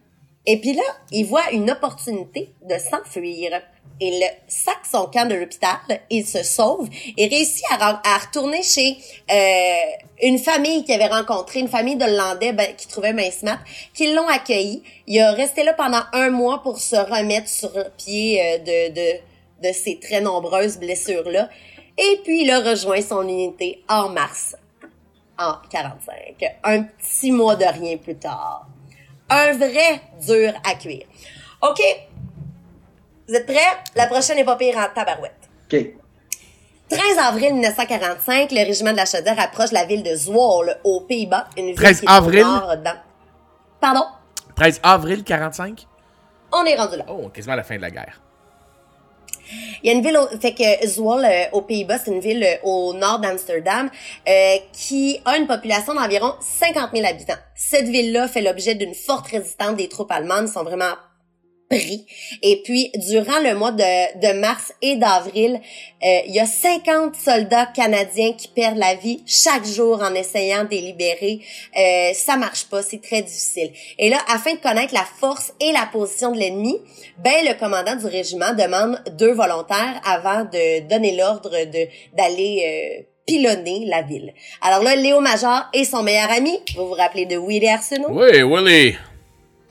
et puis là, il voit une opportunité de s'enfuir. Il sac son camp de l'hôpital, il se sauve et réussit à, retourner chez euh, une famille qu'il avait rencontrée, une famille d'Hollandais ben, qui trouvait Mincemat, qui l'ont accueilli. Il a resté là pendant un mois pour se remettre sur pied euh, de, de, de ces très nombreuses blessures-là. Et puis, il a rejoint son unité en mars, en 45. Un petit mois de rien plus tard. Un vrai dur à cuire. OK. Vous êtes prêts? La prochaine est pas pire en tabarouette. OK. 13 avril 1945, le régiment de la Chaudière approche la ville de Zwolle, aux Pays-Bas. Une ville 13 qui est au avril? dans- Pardon? 13 avril 45? On est rendu là. Oh, quasiment à la fin de la guerre. Il y a une ville, au, fait que Zwolle, euh, aux Pays-Bas, c'est une ville euh, au nord d'Amsterdam euh, qui a une population d'environ 50 000 habitants. Cette ville-là fait l'objet d'une forte résistance des troupes allemandes, Ils sont vraiment Et puis, durant le mois de, de mars et d'avril, euh, il y a 50 soldats canadiens qui perdent la vie chaque jour en essayant de les libérer. Euh, ça marche pas, c'est très difficile. Et là, afin de connaître la force et la position de l'ennemi, ben le commandant du régiment demande deux volontaires avant de donner l'ordre de d'aller euh, pilonner la ville. Alors là, Léo Major et son meilleur ami, vous vous rappelez de Willie Arsenault? Oui, Willy.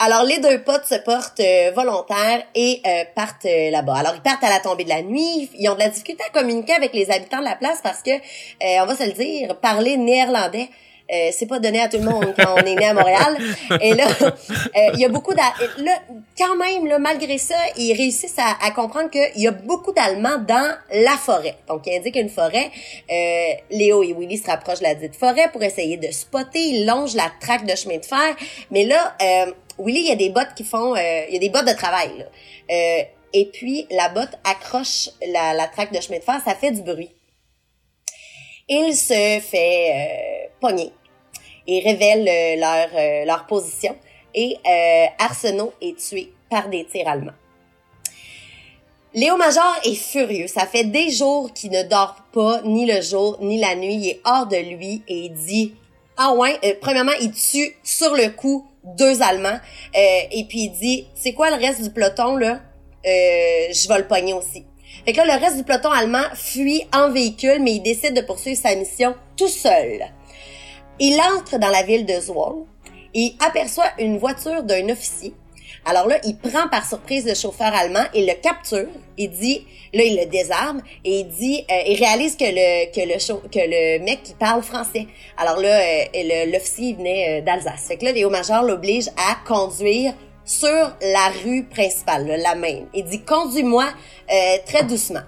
Alors, les deux potes se portent euh, volontaires et euh, partent euh, là-bas. Alors, ils partent à la tombée de la nuit. Ils ont de la difficulté à communiquer avec les habitants de la place parce que, euh, on va se le dire, parler néerlandais, Euh, c'est pas donné à tout le monde quand on est né à Montréal. Et là, euh, il y a beaucoup d'a- là quand même là malgré ça, ils réussissent à, à comprendre qu'il y a beaucoup d'Allemands dans la forêt. Donc il indique une forêt. Euh, Léo et Willy se rapprochent de la dite forêt pour essayer de spotter. Ils longent la traque de chemin de fer. Mais là, euh, Willy, il y a des bottes qui font, euh, il y a des bottes de travail. Là. Euh, et puis la botte accroche la, traque de chemin de fer, ça fait du bruit. Il se fait euh, pogner et révèle euh, leur, leur position. Et Arsenault est tué par des tirs allemands. Léo Major est furieux. Ça fait des jours qu'il ne dort pas, ni le jour, ni la nuit. Il est hors de lui et il dit Ah ouais, euh, premièrement, il tue sur le coup deux Allemands. Euh, et puis il dit C'est quoi le reste du peloton, là? Euh, je vais le pogner aussi. Fait que là, le reste du peloton allemand fuit en véhicule, mais il décide de poursuivre sa mission tout seul. Il entre dans la ville de Zwolle et aperçoit une voiture d'un officier. Alors là, il prend par surprise le chauffeur allemand et le capture. Il dit, là, il le désarme et il dit, euh, il réalise que le que le mec il parle français. Alors là, euh, l'officier il venait euh, d'Alsace. Fait que là, Léo Major l'oblige à conduire sur la rue principale, la même. Il dit, conduis-moi très doucement.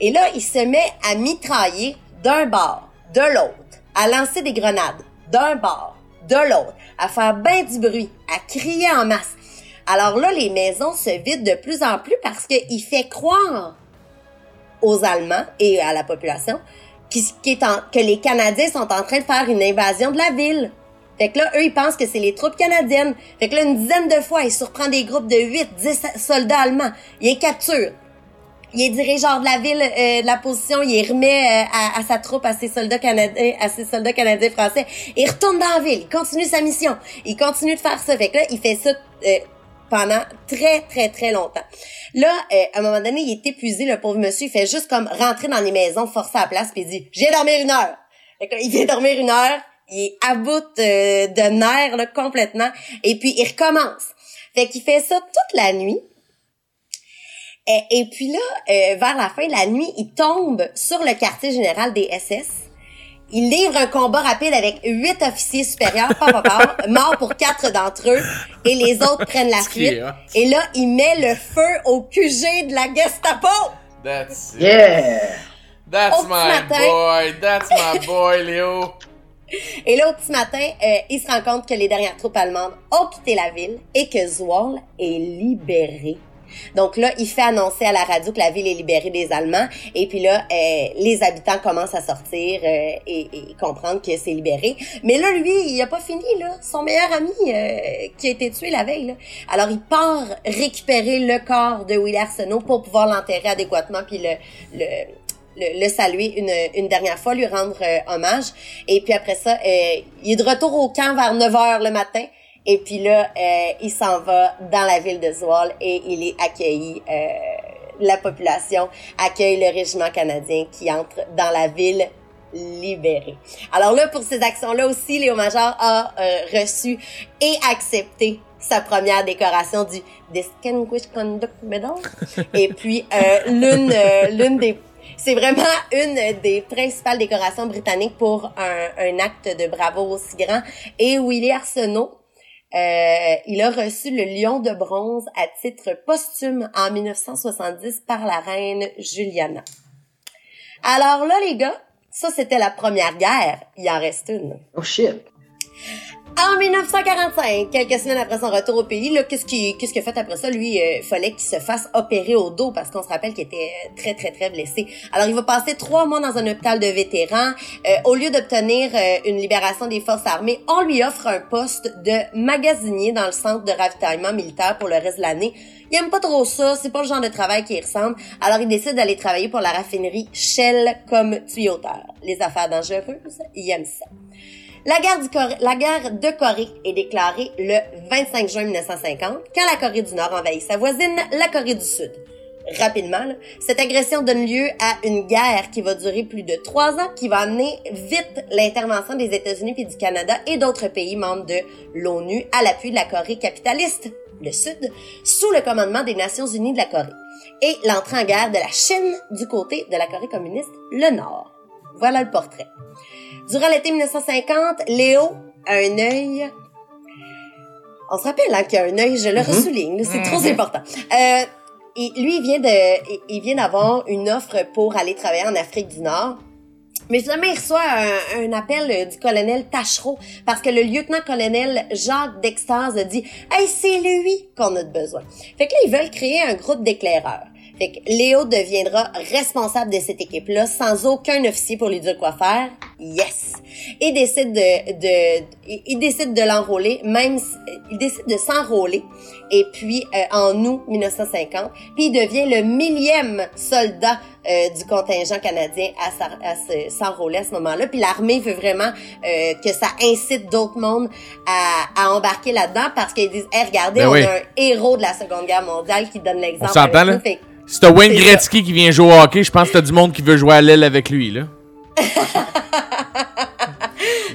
Et là, il se met à mitrailler d'un bord, de l'autre, à lancer des grenades d'un bord, de l'autre, à faire bien du bruit, à crier en masse. Alors là, les maisons se vident de plus en plus parce qu'il fait croire aux Allemands et à la population qui, qui est en- que les Canadiens sont en train de faire une invasion de la ville. Fait que là, eux, ils pensent que c'est les troupes canadiennes. Fait que là, une dizaine de fois, il surprend des groupes de 8, 10 soldats allemands. Il les capture il est dirigeant de la ville, euh, de la position, il remet euh, à, à sa troupe, à ses soldats canadiens, à ses soldats canadiens français. Il retourne dans la ville, il continue sa mission, il continue de faire ça. Fait que là, il fait ça euh, pendant très, très, très longtemps. Là, euh, à un moment donné, il est épuisé, le pauvre monsieur, il fait juste comme rentrer dans les maisons, forcer à la place, puis il dit « J'ai dormir une heure! » il vient dormir une heure, il est à bout euh, de nerfs, là, complètement, et puis il recommence. Fait qu'il fait ça toute la nuit, et, et puis là, euh, vers la fin de la nuit, il tombe sur le quartier général des SS. Il livre un combat rapide avec huit officiers supérieurs, pas, pas, pas, morts pour quatre d'entre eux, et les autres prennent la fuite. Et là, il met le feu au QG de la Gestapo. That's it. Yeah! That's Au my matin. boy. That's my boy, Léo. Et là, au petit matin, euh, il se rend compte que les dernières troupes allemandes ont quitté la ville et que Zwolle est libérée. Donc là, il fait annoncer à la radio que la ville est libérée des Allemands. Et puis là, euh, les habitants commencent à sortir euh, et, et comprendre que c'est libéré. Mais là, lui, il a pas fini, là. Son meilleur ami euh, qui a été tué la veille, là. Alors, il part récupérer le corps de Willy Arsenault pour pouvoir l'enterrer adéquatement puis le... le le, le saluer une, une dernière fois, lui rendre euh, hommage. Et puis après ça, euh, il est de retour au camp vers 9 heures le matin. Et puis là, euh, il s'en va dans la ville de Zwolle et il est accueilli. euh, la population accueille le régiment canadien qui entre dans la ville libérée. Alors là, pour ces actions-là aussi, Léo Major a euh, reçu et accepté sa première décoration du Distinguished Conduct Medal. Et puis, euh, l'une euh, l'une des c'est vraiment une des principales décorations britanniques pour un, un acte de bravo aussi grand. Et Willy Arsenault, euh, il a reçu le Lion de bronze à titre posthume en 1970 par la reine Juliana. Alors là, les gars, ça c'était la première guerre. Il en reste une. Oh shit! En 1945, quelques semaines après son retour au pays, qu'est-ce qu'il qu'est-ce qu'il a fait après ça? Lui, il fallait qu'il se fasse opérer au dos parce qu'on se rappelle qu'il était euh, très, très, très blessé. Alors, il va passer trois mois dans un hôpital de vétérans. Euh, au lieu d'obtenir euh, une libération des forces armées, on lui offre un poste de magasinier dans le centre de ravitaillement militaire pour le reste de l'année. Il aime pas trop ça, c'est pas le genre de travail qui ressemble. Alors, il décide d'aller travailler pour la raffinerie Shell comme tuyauteur. Les affaires dangereuses, il aime ça. La guerre, de Corée est déclarée le 25 juin 1950, quand la Corée du Nord envahit sa voisine, la Corée du Sud. Rapidement, cette agression donne lieu à une guerre qui va durer plus de trois ans, qui va amener vite l'intervention des États-Unis puis du Canada et d'autres pays membres de l'ONU à l'appui de la Corée capitaliste, le Sud, sous le commandement des Nations Unies de la Corée, et l'entrée en guerre de la Chine du côté de la Corée communiste, le Nord. Voilà le portrait. Durant l'été 1950, Léo a un œil. On se rappelle hein, qu'il a un œil, je le Mhm. ressouligne, c'est trop important. Euh, et lui, il vient de, il- vient d'avoir une offre pour aller travailler en Afrique du Nord. Mais finalement, il reçoit un, un appel euh, du colonel Tachereau parce que le lieutenant-colonel Jacques Dextase dit « Hey, c'est lui qu'on a de besoin. » Fait que là, ils veulent créer un groupe d'éclaireurs. Fait que Léo deviendra responsable de cette équipe-là sans aucun officier pour lui dire quoi faire. Yes! Et décide de, de, il décide de l'enrôler, même, il décide de s'enrôler. Et puis, euh, en août 1950, puis il devient le millième soldat euh, du contingent canadien à, s'enrôler à ce moment-là. Puis l'armée veut vraiment euh, que ça incite d'autres mondes à, à embarquer là-dedans parce qu'ils disent, hey, regardez, Ben on oui. a un héros de la Seconde Guerre mondiale qui donne l'exemple. Si t'as Wayne C'est Gretzky qui vient jouer au hockey, je pense que t'as du monde qui veut jouer à l'aile avec lui, là.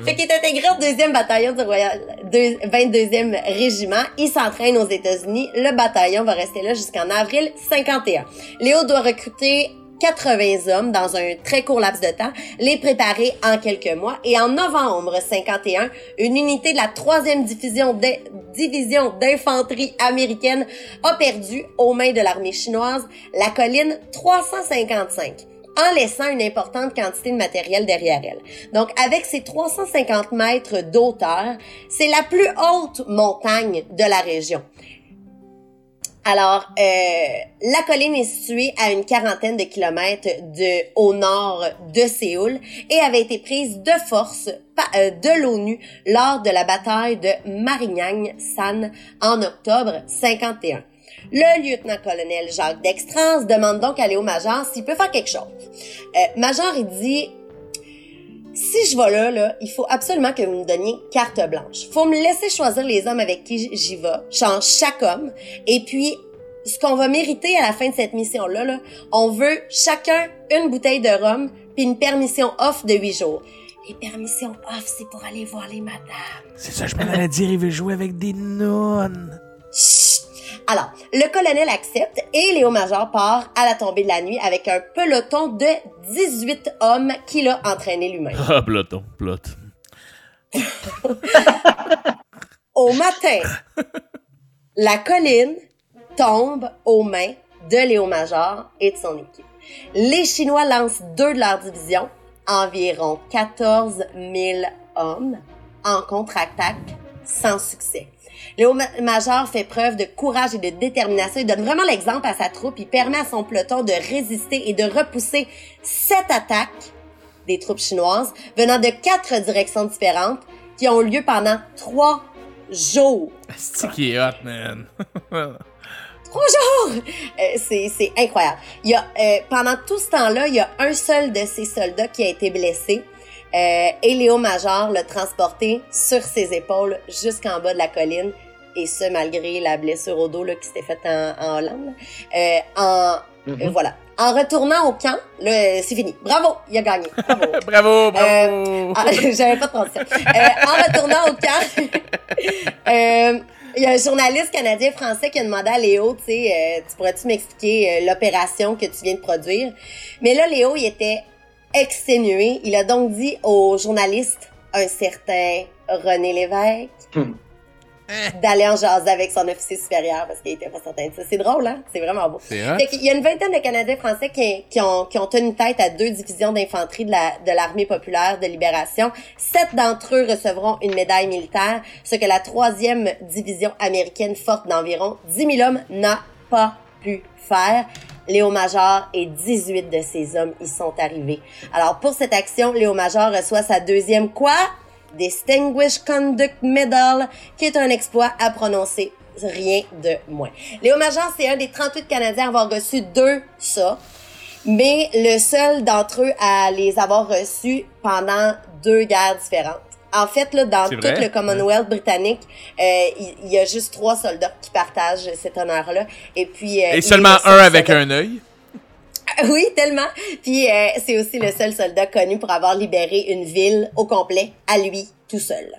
Fait qu'il est intégré au deuxième bataillon du Royal, deux- 22e régiment. Il s'entraîne aux États-Unis. Le bataillon va rester là jusqu'en avril 51. Léo doit recruter 80 hommes dans un très court laps de temps, les préparer en quelques mois. Et en novembre 51, une unité de la troisième division d'in- division d'infanterie américaine a perdu aux mains de l'armée chinoise la colline 355 en laissant une importante quantité de matériel derrière elle. Donc, avec ses 350 mètres d'auteur, c'est la plus haute montagne de la région. Alors, euh, la colline est située à une quarantaine de kilomètres de, au nord de Séoul et avait été prise de force euh, de l'ONU lors de la bataille de Marignane-San en octobre 51. Le lieutenant-colonel Jacques Dextrans demande donc à Léo Major s'il peut faire quelque chose. Euh, Major, il dit si je vais là, là, il faut absolument que vous me donniez carte blanche. Faut me laisser choisir les hommes avec qui j'y vais. Je change chaque homme. Et puis, ce qu'on va mériter à la fin de cette mission-là, là, on veut chacun une bouteille de rhum puis une permission off de huit jours. Les permissions off, c'est pour aller voir les madames. C'est ça, je m'en allais dire, il veut jouer avec des nonnes. Chut! Alors, le colonel accepte et Léo Major part à la tombée de la nuit avec un peloton de 18 hommes qu'il a entraîné lui-même. Ah, peloton, plot. Au matin, la colline tombe aux mains de Léo Major et de son équipe. Les Chinois lancent deux de leur division, environ 14 000 hommes, en contre-attaque sans succès. Léo Ma- Major fait preuve de courage et de détermination. Il donne vraiment l'exemple à sa troupe. Il permet à son peloton de résister et de repousser sept attaques des troupes chinoises venant de quatre directions différentes qui ont lieu pendant trois jours. C'est qui est hot, man. Trois jours! Euh, c'est, c'est incroyable. Il y a, euh, pendant tout ce temps-là, il y a un seul de ces soldats qui a été blessé. Euh, et Léo Major l'a transporté sur ses épaules jusqu'en bas de la colline. Et ce, malgré la blessure au dos là, qui s'était faite en, en Hollande. Euh, en, Mhm. euh, voilà. En retournant au camp, euh, c'est fini. Bravo! Il a gagné. Bravo. bravo, bravo. Ah, J'avais pas de transition. En retournant au camp, il y a un journaliste canadien-français qui a demandé à Léo, tu sais, euh, tu pourrais-tu m'expliquer euh, l'opération que tu viens de produire? Mais là, Léo, il était exténué. Il a donc dit au journaliste, un certain René Lévesque, Hmm. d'aller en jaser avec son officier supérieur parce qu'il était pas certain de ça. C'est drôle, hein? C'est vraiment beau. Fait qu'il y a une vingtaine de Canadiens français qui, qui ont, qui ont tenu tête à deux divisions d'infanterie de la- de l'armée populaire de libération. Sept d'entre eux recevront une médaille militaire, ce que la troisième division américaine forte d'environ 10 000 hommes n'a pas pu faire. Léo Major et 18 de ses hommes y sont arrivés. Alors pour cette action, Léo Major reçoit sa deuxième quoi? Distinguished Conduct Medal, qui est un exploit à prononcer rien de moins. Léo Major, c'est un des 38 Canadiens à avoir reçu deux ça, mais le seul d'entre eux à les avoir reçus pendant deux guerres différentes. En fait, là, dans tout vrai? le Commonwealth britannique, euh, il, y a juste trois soldats qui partagent cet honneur-là. Et puis euh, Et seulement le seul un avec un œil? oui, tellement. Puis euh, c'est aussi le seul soldat connu pour avoir libéré une ville au complet à lui tout seul.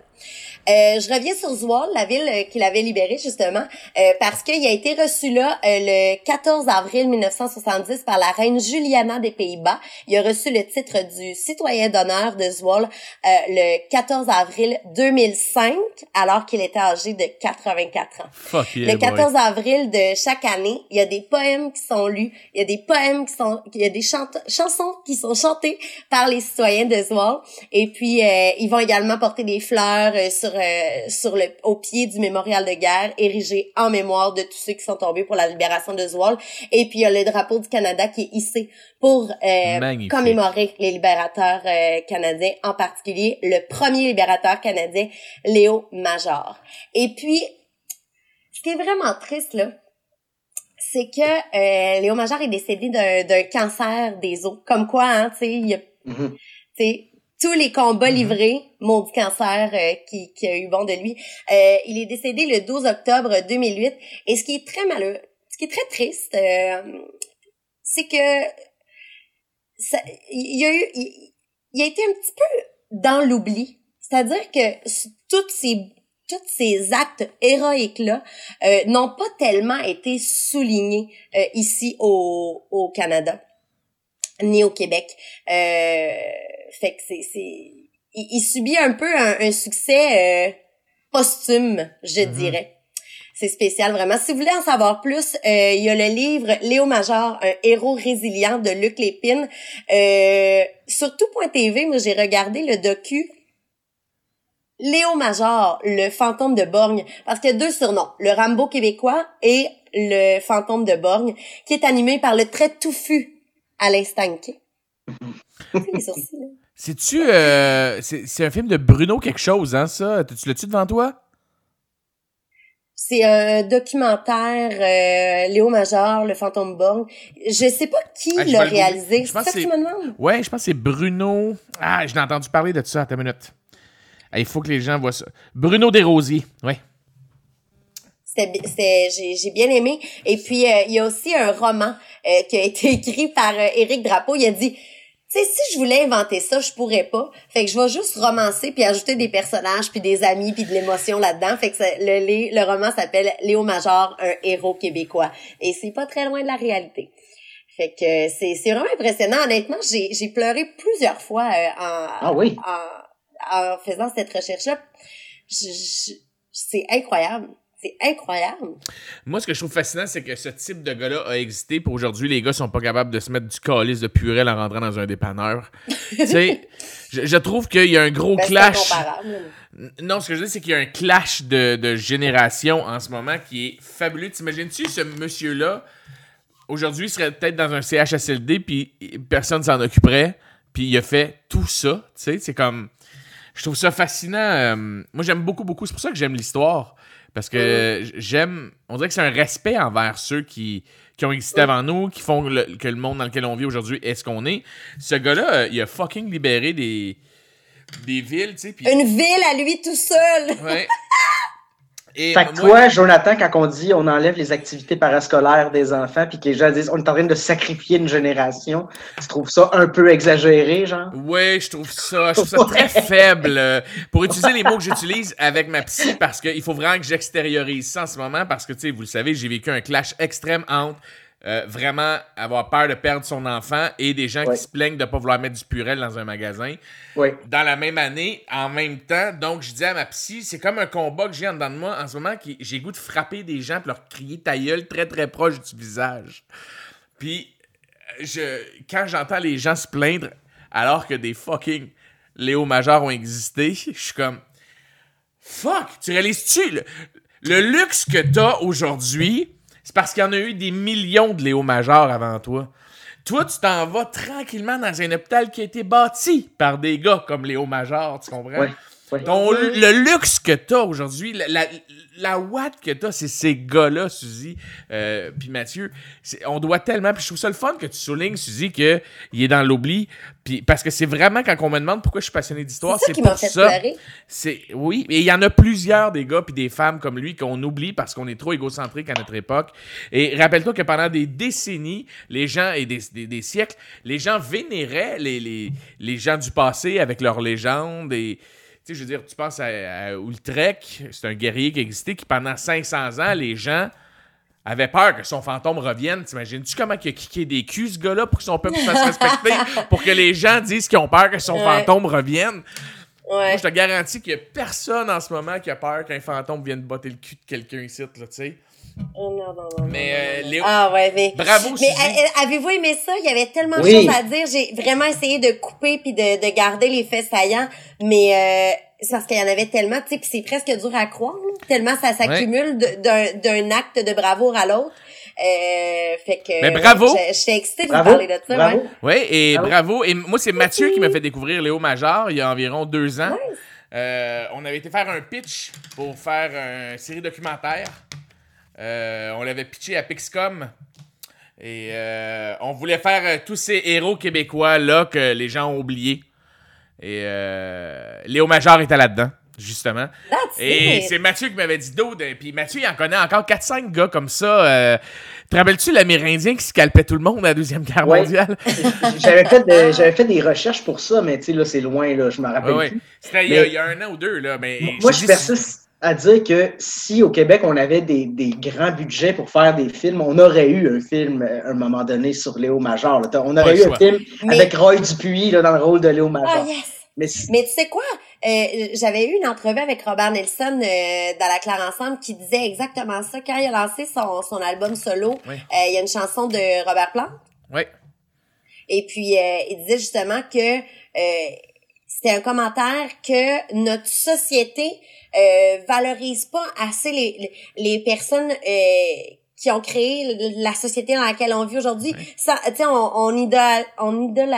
Euh, je reviens sur Zwolle, la ville euh, qu'il avait libérée justement, euh, parce qu'il a été reçu là euh, le 14 avril 1970 par la reine Juliana des Pays-Bas. Il a reçu le titre du citoyen d'honneur de Zwolle euh, le 14 avril 2005, alors qu'il était âgé de 84 ans. Fuck yeah, le boy. 14 avril de chaque année, il y a des poèmes qui sont lus, il y a des poèmes qui sont, il y a des chansons qui sont chantées par les citoyens de Zwolle. Et puis, euh, ils vont également porter des fleurs sur, euh, sur le, au pied du mémorial de guerre, érigé en mémoire de tous ceux qui sont tombés pour la libération de Zwolle. Et puis, il y a le drapeau du Canada qui est hissé pour euh, commémorer les libérateurs euh, canadiens, en particulier le premier libérateur canadien, Léo Major. Et puis, ce qui est vraiment triste, là, c'est que euh, Léo Major est décédé d'un cancer des os. Comme quoi, hein, tu sais, il y a, Mhm. tu sais, tous les combats livrés, maudit cancer euh, qui, qui a eu bon de lui. Euh, il est décédé le 12 octobre 2008. Et ce qui est très malheureux, ce qui est très triste, euh, c'est que ça, il a eu, il, il a été un petit peu dans l'oubli. C'est-à-dire que toutes ces tous ces actes héroïques-là euh, n'ont pas tellement été soulignés euh, ici au, au Canada ni au Québec. Euh, fait que c'est c'est il, il subit un peu un, un succès euh, posthume, je dirais. C'est spécial vraiment. Si vous voulez en savoir plus, euh, il y a le livre Léo Major, un héros résilient de Luc Lépine. Euh, sur tout.tv, moi j'ai regardé le docu Léo Major, le fantôme de Borgne, parce qu'il y a deux surnoms, le Rambo québécois et le fantôme de Borgne, qui est animé par le très touffu Alain Stanké. C'est-tu. euh, c'est c'est un film de Bruno quelque chose, hein, ça? Tu l'as-tu devant toi? C'est un documentaire euh, Léo Major, le fantôme Borgne. Je sais pas qui Ah, l'a réalisé. Je C'est ça que que tu me demandes? Ouais, je pense que c'est Bruno. Ah, je l'ai entendu parler de ça à ta minute. Ah, Il faut que les gens voient ça. Bruno Desrosiers, ouais. C'était, bi- c'était, j'ai, j'ai bien aimé. Et puis, euh, il y a aussi un roman euh, qui a été écrit par euh, Éric Drapeau. Il a dit, sais, si je voulais inventer ça, je pourrais pas. Fait que je vais juste romancer puis ajouter des personnages puis des amis puis de l'émotion là-dedans. Fait que ça- le, le roman s'appelle Léo Major, un héros québécois. Et c'est pas très loin de la réalité. Fait que c'est, c'est vraiment impressionnant. Honnêtement, j'ai, j'ai pleuré plusieurs fois euh, en, Ah oui? en, en faisant cette recherche-là. Je- je- c'est incroyable. C'est incroyable. Moi, ce que je trouve fascinant, c'est que ce type de gars-là a existé. Puis aujourd'hui, les gars sont pas capables de se mettre du calice de purée en rentrant dans un dépanneur. tu sais, je, je trouve qu'il y a un gros Ben, clash. Non, ce que je veux dire, c'est qu'il y a un clash de, de génération en ce moment qui est fabuleux. T'imagines-tu ce monsieur-là, aujourd'hui, il serait peut-être dans un CHSLD, puis personne s'en occuperait, puis il a fait tout ça. Tu sais, c'est comme. Je trouve ça fascinant. euh, moi, j'aime beaucoup, beaucoup. C'est pour ça que j'aime l'histoire. Parce que j'aime. On dirait que c'est un respect envers ceux qui, qui ont existé avant nous, qui font le- que le monde dans lequel on vit aujourd'hui est ce qu'on est. Ce gars-là, euh, il a fucking libéré des, des villes, tu sais. Une ville à lui tout seul. Ouais. Et Fait que moi- toi, Jonathan, quand on dit on enlève les activités parascolaires des enfants, puis que les gens disent on est en train de sacrifier une génération, tu trouves ça un peu exagéré, genre? Ouais, je trouve ça, je trouve ça très faible. Pour utiliser les mots que j'utilise avec ma psy, parce qu'il faut vraiment que j'extériorise ça en ce moment, parce que, tu sais, vous le savez, j'ai vécu un clash extrême entre euh, vraiment avoir peur de perdre son enfant et des gens qui se plaignent de pas vouloir mettre du purel dans un magasin. Oui. Dans la même année, en même temps, donc je dis à ma psy, c'est comme un combat que j'ai en dedans de moi en ce moment, qui j'ai goût de frapper des gens et leur crier ta gueule très très proche du visage. Puis, euh, je, quand j'entends les gens se plaindre alors que des fucking Léo Major ont existé, je suis comme Fuck! Tu réalises-tu? Le, le luxe que t'as aujourd'hui, c'est parce qu'il y en a eu des millions de Léo Major avant toi. Toi, tu t'en vas tranquillement dans un hôpital qui a été bâti par des gars comme Léo Major, tu comprends? Ouais. Ton, le luxe que t'as aujourd'hui, la, la, la watt que t'as, c'est ces gars-là, Suzy, euh, puis Mathieu. On doit tellement. Puis je trouve ça le fun que tu soulignes, Suzy, qu'il est dans l'oubli. Puis parce que c'est vraiment quand on me demande pourquoi je suis passionné d'histoire, C'est ça c'est qui m'a pour fait ça. pleurer. C'est oui, et il y en a plusieurs des gars puis des femmes comme lui qu'on oublie parce qu'on est trop égocentrique à notre époque. Et rappelle-toi que pendant des décennies, les gens et des, des- des siècles, les gens vénéraient les, les, les gens du passé avec leurs légendes et sais, je veux dire, tu penses à, à Ultrek, c'est un guerrier qui existait, qui pendant 500 ans, les gens avaient peur que son fantôme revienne. T'imagines-tu comment il a kické des culs, ce gars-là, pour que son peuple se fasse respecter, pour que les gens disent qu'ils ont peur que son Ouais. fantôme revienne? Moi, je te garantis qu'il y a personne en ce moment qui a peur qu'un fantôme vienne botter le cul de quelqu'un ici, là, tu sais. Oh, non, non, non, Mais, euh. Léo- Ah ouais, mais... Bravo, Mais Suzy. a- a- avez-vous aimé ça? Il y avait tellement de Oui. choses à dire. J'ai vraiment essayé de couper puis de, de garder les faits saillants, mais euh, c'est parce qu'il y en avait tellement, tu sais, puis c'est presque dur à croire, là, tellement ça s'accumule de- d'un d'un acte de bravoure à l'autre. Euh, fait que... Mais bravo. ouais, J'étais excitée de vous parler de ça. Bravo. ouais. Oui, et Bravo. bravo. Et moi, c'est Mathieu qui m'a fait découvrir Léo Major il y a environ deux ans. Euh, on avait été faire un pitch pour faire une série documentaire. Euh, on l'avait pitché à Pixcom. Et euh, on voulait faire euh, tous ces héros québécois là que les gens ont oubliés. Et euh, Léo Major était là-dedans, justement. That's Et c'est Mathieu qui m'avait dit d'autres. Puis Mathieu, il en connaît encore 4-5 gars comme ça. Euh, te rappelles-tu l'Amérindien qui scalpait tout le monde à la Deuxième Guerre Ouais. mondiale? J'avais fait, de- j'avais fait des recherches pour ça, mais tu sais, là, c'est loin, là, je me rappelle Ouais, ouais. plus. C'était il y, a- Mais- il y a un an ou deux, là. Mais Moi, je dis- persiste à dire que si au Québec, on avait des, des grands budgets pour faire des films, on aurait eu un film euh, à un moment donné sur Léo Major. là. On aurait eu un film Mais- avec Roy Dupuis là, dans le rôle de Léo Ah, Major. yes! Mais tu sais quoi? Euh, J'avais eu une entrevue avec Robert Nelson euh, dans La Claire Ensemble qui disait exactement ça. Quand il a lancé son, son album solo, Oui. euh, il y a une chanson de Robert Plant. Ouais. Et puis, euh, il disait justement que euh, c'était un commentaire que notre société euh, valorise pas assez les, les, les personnes euh, qui ont créé la société dans laquelle on vit aujourd'hui. Ça, Tu sais, on, on idole... On idole...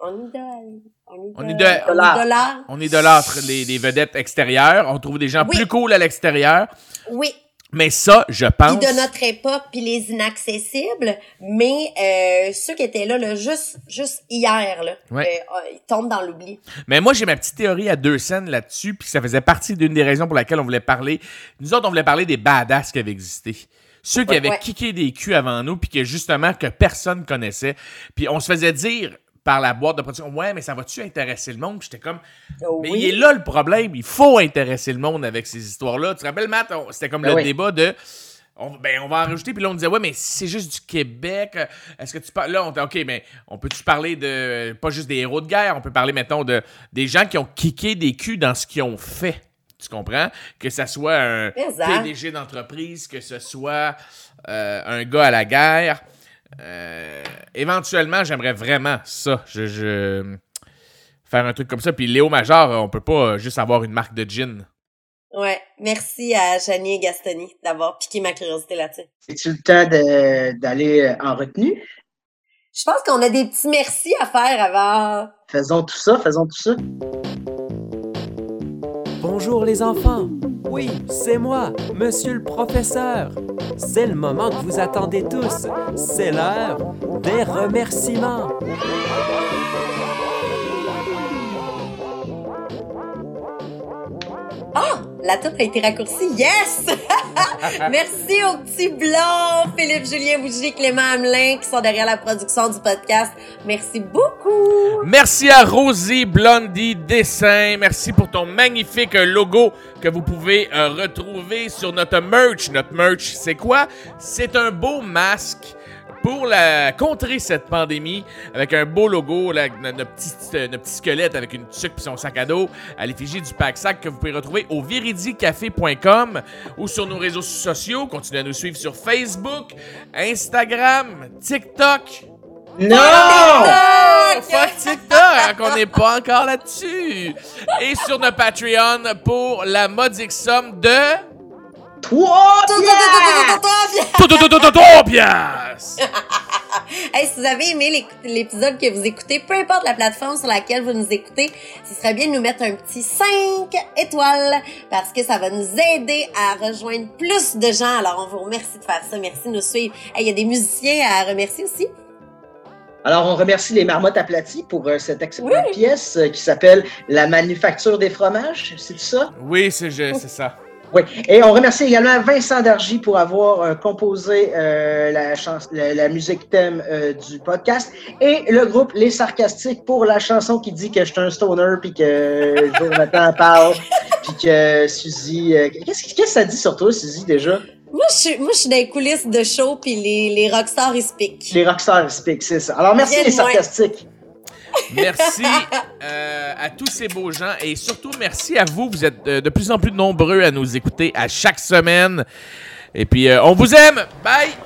On idole... On on idolâtre. On idolâtre les, les vedettes extérieures. On trouve des gens Oui. plus cool à l'extérieur. Oui, Mais ça, je puis pense. de notre époque, puis les inaccessibles, mais euh, ceux qui étaient là, là juste, juste hier, là, Ouais. euh, ils tombent dans l'oubli. Mais moi, j'ai ma petite théorie à deux scènes là-dessus, puis ça faisait partie d'une des raisons pour laquelle on voulait parler. Nous autres, on voulait parler des badass qui avaient existé. Ceux qui avaient ouais. kické des culs avant nous, puis que justement, que personne connaissait. Puis on se faisait dire par la boîte de production, ouais, mais ça va-tu intéresser le monde? J'étais comme, mais Oui. il est là le problème. Il faut intéresser le monde avec ces histoires-là. Tu te rappelles, Matt? C'était comme Ben le oui. débat de. On, ben, on va en rajouter. Puis là, on disait, ouais, mais si c'est juste du Québec, euh, est-ce que tu parles. Là, on OK, mais on peut-tu parler de. Pas juste des héros de guerre, on peut parler, mettons, de des gens qui ont kické des culs dans ce qu'ils ont fait. Tu comprends? Que ça soit un Mais. PDG d'entreprise, que ce soit euh, un gars à la guerre. Euh, éventuellement, j'aimerais vraiment ça. Je, je- Faire un truc comme ça. Puis Léo Major, on peut pas juste avoir une marque de gin. Ouais, merci à Janie et Gastoni d'avoir piqué ma curiosité là-dessus. C'est-tu le temps de- d'aller euh, en retenue? Je pense qu'on a des petits merci à faire avant. Faisons tout ça, faisons tout ça. Bonjour les enfants. Oui, c'est moi, monsieur le professeur. C'est le moment que vous attendez tous. C'est l'heure des remerciements. Ah! La toupe a été raccourcie. Yes! Merci aux petits blancs, Philippe Julien Bougie, Clément Hamelin, qui sont derrière la production du podcast. Merci beaucoup! Merci à Rosie Blondie Dessin. Merci pour ton magnifique logo que vous pouvez euh, retrouver sur notre merch. Notre merch, c'est quoi? C'est un beau masque pour la, contrer cette pandémie avec un beau logo, là, no- notre, petit, euh, notre petit squelette avec une tuque et son sac à dos à l'effigie du pack sac que vous pouvez retrouver au viridicafé.com ou sur nos réseaux sociaux. Continuez à nous suivre sur Facebook, Instagram, TikTok. Non! Fuck TikTok, qu'on n'est pas encore là-dessus. Et sur notre Patreon pour la modique somme de Trois piastres! Tout, tout, tout, tout, tout, tout, piastres. Hey, si vous avez aimé l'épisode que vous écoutez, peu importe la plateforme sur laquelle vous nous écoutez, ce serait bien de nous mettre un petit 5 étoiles parce que ça va nous aider à rejoindre plus de gens. Alors, on vous remercie de faire ça. Merci de nous suivre. Hey, Il y a des musiciens à remercier aussi. Alors, on remercie les marmottes aplaties pour euh, cette excellente Oui. pièce euh, qui s'appelle La manufacture des fromages. C'est ça? Oui, c'est ça. Oui, et on remercie également Vincent Dargy pour avoir euh, composé euh, la, la, la musique thème euh, du podcast et le groupe Les Sarcastiques pour la chanson qui dit que je suis un stoner puis que Jonathan parle puis que Suzy... Qu'est-ce que ça dit sur toi, Suzy, déjà? Moi, je suis, moi, je suis dans les coulisses de show, puis les, les rockstars, ils piquent. Les rockstars speak, c'est ça. Alors, merci Bien Les moins. Merci euh, à tous ces beaux gens et surtout merci à vous. Vous êtes euh, de plus en plus nombreux à nous écouter à chaque semaine. Et puis, euh, on vous aime. Bye!